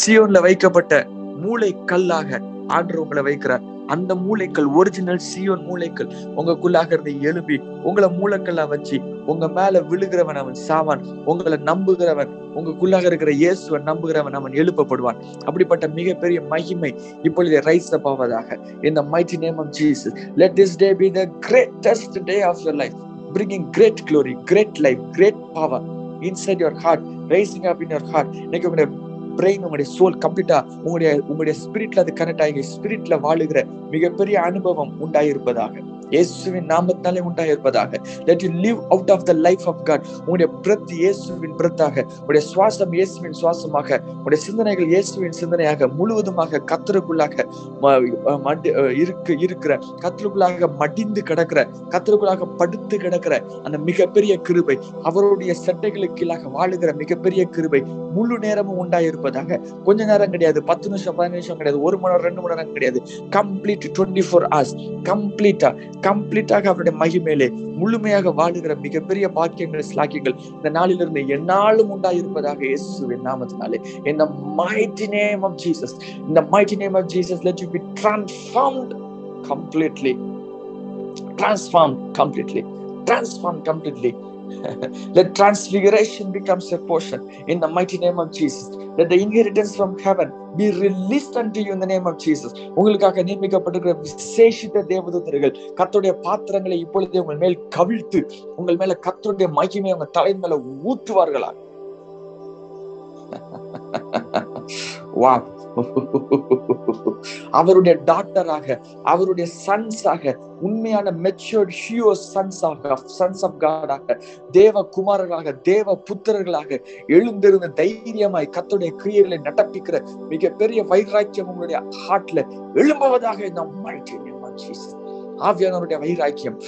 Speaker 1: சியோன்ல வைக்கப்பட்ட மூளை கல்லாக ஆண்டு உங்களை வைக்கிறார். அந்த மூளைக்கள் ஒரிஜினல் சியோன் மூளைக்கள் உங்களுக்குள்ளாக இருந்து எழுப்பி உங்களை மூளைக்கல்லா வச்சு உங்க மேல விழுகிறவன் அவன் சாவான். உங்களை நம்புகிறவன் உங்களுக்குள்ளாக இருக்கிற இயேசுவன் நம்புகிறவன் அவன் எழுப்பப்படுவான். அப்படிப்பட்ட மிகப்பெரிய மகிமை இப்பொழுது ரைஸ் அப் ஆவதாக. இந்த mighty name of Jesus let this day be the greatest day of your life bringing great glory great life great power inside your heart rising up in your heart இன்னைக்கு உங்களுடைய பிரெயின் உங்களுடைய சோல் கம்ப்ளீட்டா உங்களுடைய உங்களுடைய ஸ்பிரிட்ல அது கனெக்ட் ஆகி ஸ்பிரிட்ல வாழுகிற மிகப்பெரிய அனுபவம் உண்டாயிருப்பதாக. இயேசுவின் நாமத்தாலே உண்டாயிருப்பதாக. Let you live out of the life of God உங்களுடைய பிரத் இயேசுவின் பிரத்தாக. உங்களுடைய சுவாசம் இயேசுவின் சுவாசமாக. உங்களுடைய சிந்தனைகள் இயேசுவின் சிந்தனையாக முழுவதுமாக கத்தருக்குள்ளாக இருக்கு இருக்கிற கத்தருக்குள்ளாக மடிந்து கிடக்கிற கத்தருக்குள்ளாக படுத்து கிடக்கிற அந்த மிகப்பெரிய கிருபை அவருடைய சட்டைகளுக்கு கீழாக வாழுகிற மிகப்பெரிய கிருபை முழு நேரமும் உண்டாயிருப்பதாக. கொஞ்ச நேரம் கிடையாது பத்து நிமிஷம் பதினஞ்சு நிமிஷம் கிடையாது ஒரு மணி நேரம் ரெண்டு மணி நேரம் கிடையாது. கம்ப்ளீட் டுவெண்ட்டி ஃபோர் ஹவர்ஸ் கம்ப்ளீட்டா கம்ப்ளீட்டாக அவருடைய மகிமையிலே முழுமையாக வாழுகிற மிகப்பெரிய பாக்கியங்கள் ஸ்லாக்கியங்கள் இந்த நாளிலிருந்து என்னாலும் உண்டாயிருப்பதாக இயேசுவின் நாமத்தினாலே இந்த மைட்டி நேம் ஆஃப் ஜீசஸ் இந்த mighty name of Jesus let you be transformed completely transform completely transform completely let transfiguration becomes a portion in the mighty name of Jesus let the inheritance from heaven be released unto you in the name of Jesus உங்களுக்காக நியமிக்கப்பட்டிருக்கிற விசேஷித்த தேவதூதர்கள் கத்தருடைய பாத்திரங்களை இப்பொழுதே உங்கள் மேல் கவிழ்த்து உங்கள் மேல கத்தருடைய மகிமை உங்க தலை மேல ஊற்றுவார்களா வா அவருடைய டாக்டராக அவருடைய சன்ஸாக உண்மையான மெச்சூர்ட் ஹியோ சன்ஸாக சன்ஸ் ஆஃப் காடாக தேவ குமாரர்களாக தேவ புத்திரர்களாக எழுந்திருந்த தைரியமாய் கத்துடைய கிரியைகளை நடப்பிக்கிற மிகப்பெரிய வைராக்கியம் உங்களுடைய ஹார்ட்ல எழும்புவதாக இந்த ஆவியானவருடைய வைராக்கியம்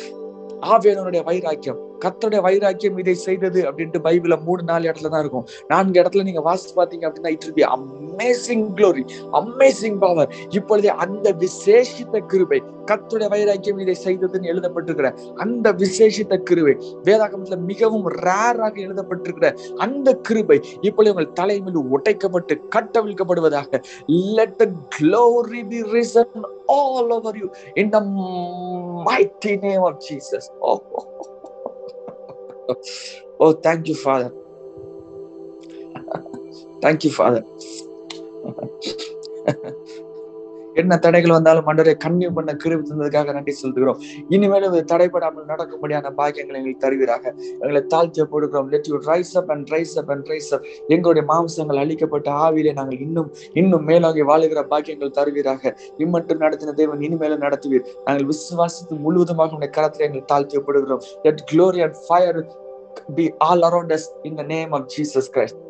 Speaker 1: ஆவியானவருடைய வைராக்கியம் கத்தருடைய வைராக்கியம் இதை செய்தது அப்படின்ட்டு பைபிள மூணு நாலு இடத்துல தான் இருக்கும். நான்கு இடத்துல நீங்க வாசித்து பாத்தீங்க அப்படின்னா it be amazing glory amazing power இப்பொழுதே அந்த விசேஷித்த கிருபை கத்துடைய வைராக்கியம் இதை செய்ததுன்னு எழுதப்பட்டிருக்கிற அந்த விசேஷித்த கிருபை வேதாகமத்துல மிகவும் ரேராக எழுதப்பட்டிருக்கிற அந்த கிருபை இப்பொழுது உங்கள் தலைமையில் உடைக்கப்பட்டு கட்டவிழ்க்கப்படுவதாக let the glory be risen all over you in name of name of oh Oh, thank you, Father. thank you, Father. என்ன தடைகள் வந்தாலும் மண்டரை கண்ணியம் பண்ண கிருவி தந்ததுக்காக நன்றி செலுத்துகிறோம். இனிமேல் தடைபடாமல் நடக்கும்படியான பாக்கியங்களை எங்களுக்கு தருவீராக. எங்களை தாழ்த்திய போடுகிறோம். Let you rise up and rise up and rise up எங்களுடைய மாம்சங்கள் அழிக்கப்பட்ட ஆவியிலே நாங்கள் இன்னும் இன்னும் மேலாகி வாழுகிற பாக்கியங்கள் தருவீராக. இம்மட்டும் நடத்தின தேவன் இனிமேலும் நடத்துவீர். நாங்கள் விசுவாசித்து முழுவதுமாக உடைய கரத்தில் எங்கள் தாழ்த்தியப்படுகிறோம் let glory and fire be all around us in the name of Jesus Christ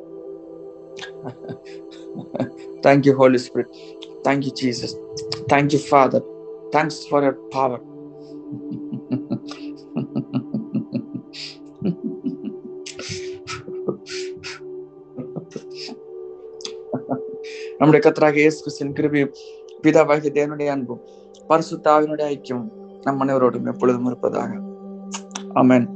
Speaker 1: thank you holy spirit Thank you, Jesus. Thank you, Father. Thanks for your power. நம்முடைய கத்தராக இயேசு கிறிஸ்துவின் கிருபையும் பிதாவாகிய தேவனுடைய அன்பும் பரிசுத்தாவினுடைய ஐக்கியம் நம் அனைவரோடும் எப்பொழுதும் இருப்பதாக ஆமென்